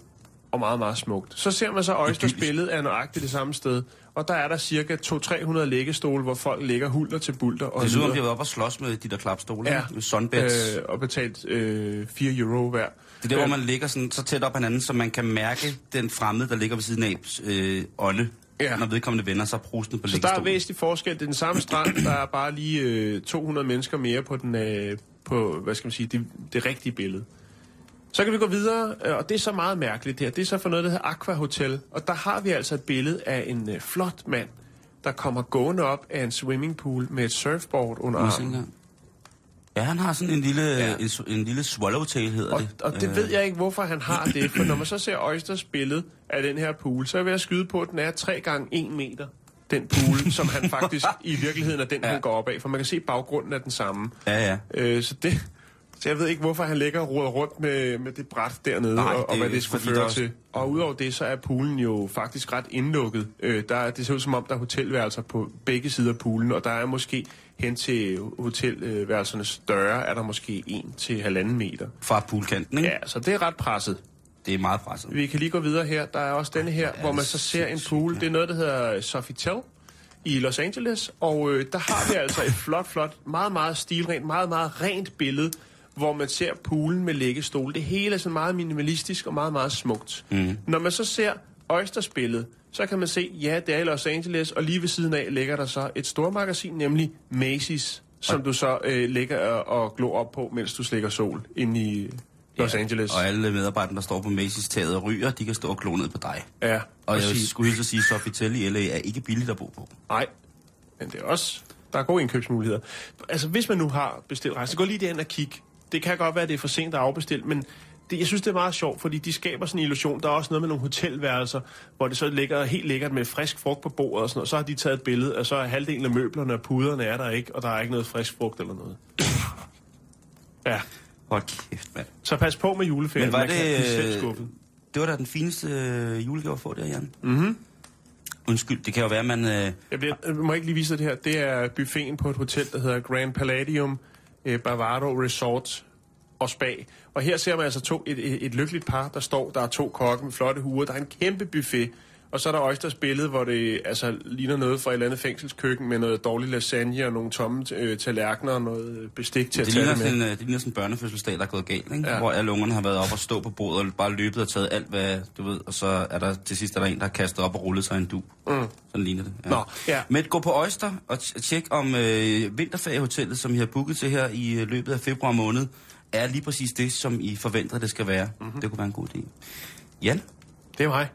og meget, meget smukt. Så ser man så Idyllisk. billede af nøjagtigt det samme sted. Og der er der cirka 200-300 liggestole, hvor folk ligger hulter til bulter. Og Det ser ud, om nyder- de har været op og slås med de der klapstole, Ja. sunbeds. øh, og betalt øh, 4 euro hver. Det er der, hvor man ligger sådan, så tæt op hinanden, så man kan mærke den fremmede, der ligger ved siden af øh, ånde. Ja. Når vedkommende vender sig prusende på Så der er væsentlig forskel. Det er den samme strand. Der er bare lige øh, 200 mennesker mere på, den, øh, på hvad skal man sige, det, det rigtige billede. Så kan vi gå videre, øh, og det er så meget mærkeligt her. Det er så for noget, der hedder Aqua Hotel. Og der har vi altså et billede af en øh, flot mand, der kommer gående op af en swimmingpool med et surfboard under armen. Ja, han har sådan en lille, Ja. en, en lille swallowtail, hedder Og, det. og det Øh, ved jeg ikke, hvorfor han har det. For når man så ser Øjsters billede af den her pool, så vil jeg skyde på, at den er 3 gange 1 meter. Den pool, som han faktisk i virkeligheden er den, ja. han går op af. For man kan se, at baggrunden er den samme. Ja, ja. Øh, så det... Så jeg ved ikke, hvorfor han ligger og roder rundt med, med det bræt dernede, Nej, og, og hvad det skulle føre er- til. Og udover det, så er poolen jo faktisk ret indlukket. Øh, der, er- det ser ud som om, der er hotelværelser på begge sider af poolen, og der er måske hen til hotelværelsernes døre, er der måske 1 til halvanden meter. Fra poolkanten, ikke? Ja, så det er ret presset. Det er meget presset. Vi kan lige gå videre her. Der er også denne her, hvor man så ser en pool. Det er noget, der hedder Sofitel i Los Angeles. Og øh, der har vi altså et flot, flot, meget, meget stilrent, meget, meget rent billede, hvor man ser poolen med læggestol. Det hele er sådan meget minimalistisk og meget, meget smukt. Mm. Når man så ser Øjstersbilledet, så kan man se, ja, det er i Los Angeles, og lige ved siden af ligger der så et stormagasin, nemlig Macy's, som du så øh, ligger og, og glor op på, mens du slikker sol inde i Los Angeles. Og alle medarbejdere, der står på Macy's taget og ryger, de kan stå og glo ned på dig. Ja, Og jeg præcis. skulle hilse at sige, at Sofitel i LA er ikke billigt at bo på. Nej, men det er også... Der er gode indkøbsmuligheder. Altså, hvis man nu har bestilt rejse, så gå lige derind og kig. Det kan godt være, at det er for sent at afbestille, men det, jeg synes, det er meget sjovt, fordi de skaber sådan en illusion. Der er også noget med nogle hotelværelser, hvor det så ligger helt lækkert med frisk frugt på bordet og sådan noget. Så har de taget et billede, og så er halvdelen af møblerne og puderne er der ikke, og der er ikke noget frisk frugt eller noget. Ja, Hold kæft, mand. så pas på med juleferien. Men var Man det... skuffet. Det var da den fineste øh, julegave at få der, Jan. Mhm. Undskyld, det kan jo være, man... Øh, Jeg, bliver, jeg må ikke lige vise dig det her. Det er buffeten på et hotel, der hedder Grand Palladium øh, Bavaro Resort og Spa. Og her ser man altså to, et, et, et lykkeligt par, der står. Der er to kokke med flotte huer. Der er en kæmpe buffet. Og så er der Øjsters billede, hvor det altså, ligner noget fra et eller andet fængselskøkken med noget dårlig lasagne og nogle tomme øh, tallerkener og noget bestik til det, at tage det med. sådan, øh, det ligner sådan en børnefødselsdag, der er gået galt, ikke? Ja. Hvor alle ungerne har været op og stå på bordet og bare løbet og taget alt, hvad du ved. Og så er der til sidst er der en, der har kastet op og rullet sig en du. Mm. Sådan ligner det. Ja. Nå, ja. Men gå på Oyster og tjek om øh, vinterferiehotellet, som I har booket til her i øh, løbet af februar måned, er lige præcis det, som I forventer, det skal være. Mm-hmm. Det kunne være en god idé. Jan, Det er mig.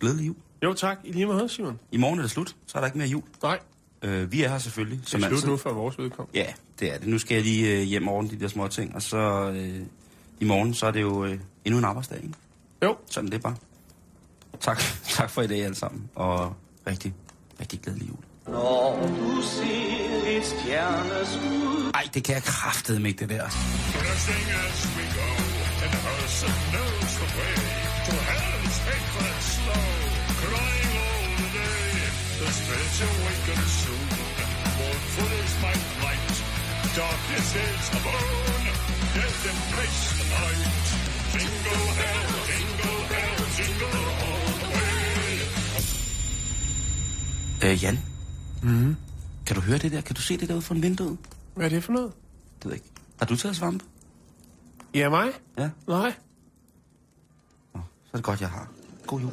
glædelig jul. Jo tak, i lige måde, Simon. I morgen er det slut, så er der ikke mere jul. Nej, Øh, vi er her selvfølgelig, det som er slut altid. nu for vores vedkommende. Ja, det er det. Nu skal jeg lige øh, hjem og ordne de der små ting, og så øh, i morgen, så er det jo øh, endnu en arbejdsdag, ikke? Jo, Sådan det er bare. Tak, tak for i dag alle sammen, og rigtig, rigtig glædelig jul. Når du ser et stjerneskud Ej, det kan jeg kraftedeme ikke, det der. Pressing as we go, and the person knows the way to hell's hateful The spirits awaken soon, mournful is my plight. Darkness is above, death embrace the night. Jingle hell, jingle hell, jingle all the way. Øh, Jan? Mm. Kan du høre det der? Kan du se det derude fra vinduet? hvad er det for noget? Det ved jeg ikke. Har du taget svampe? Ja, mig? Ja. Nej. Nå, så er det godt, jeg har. God jul.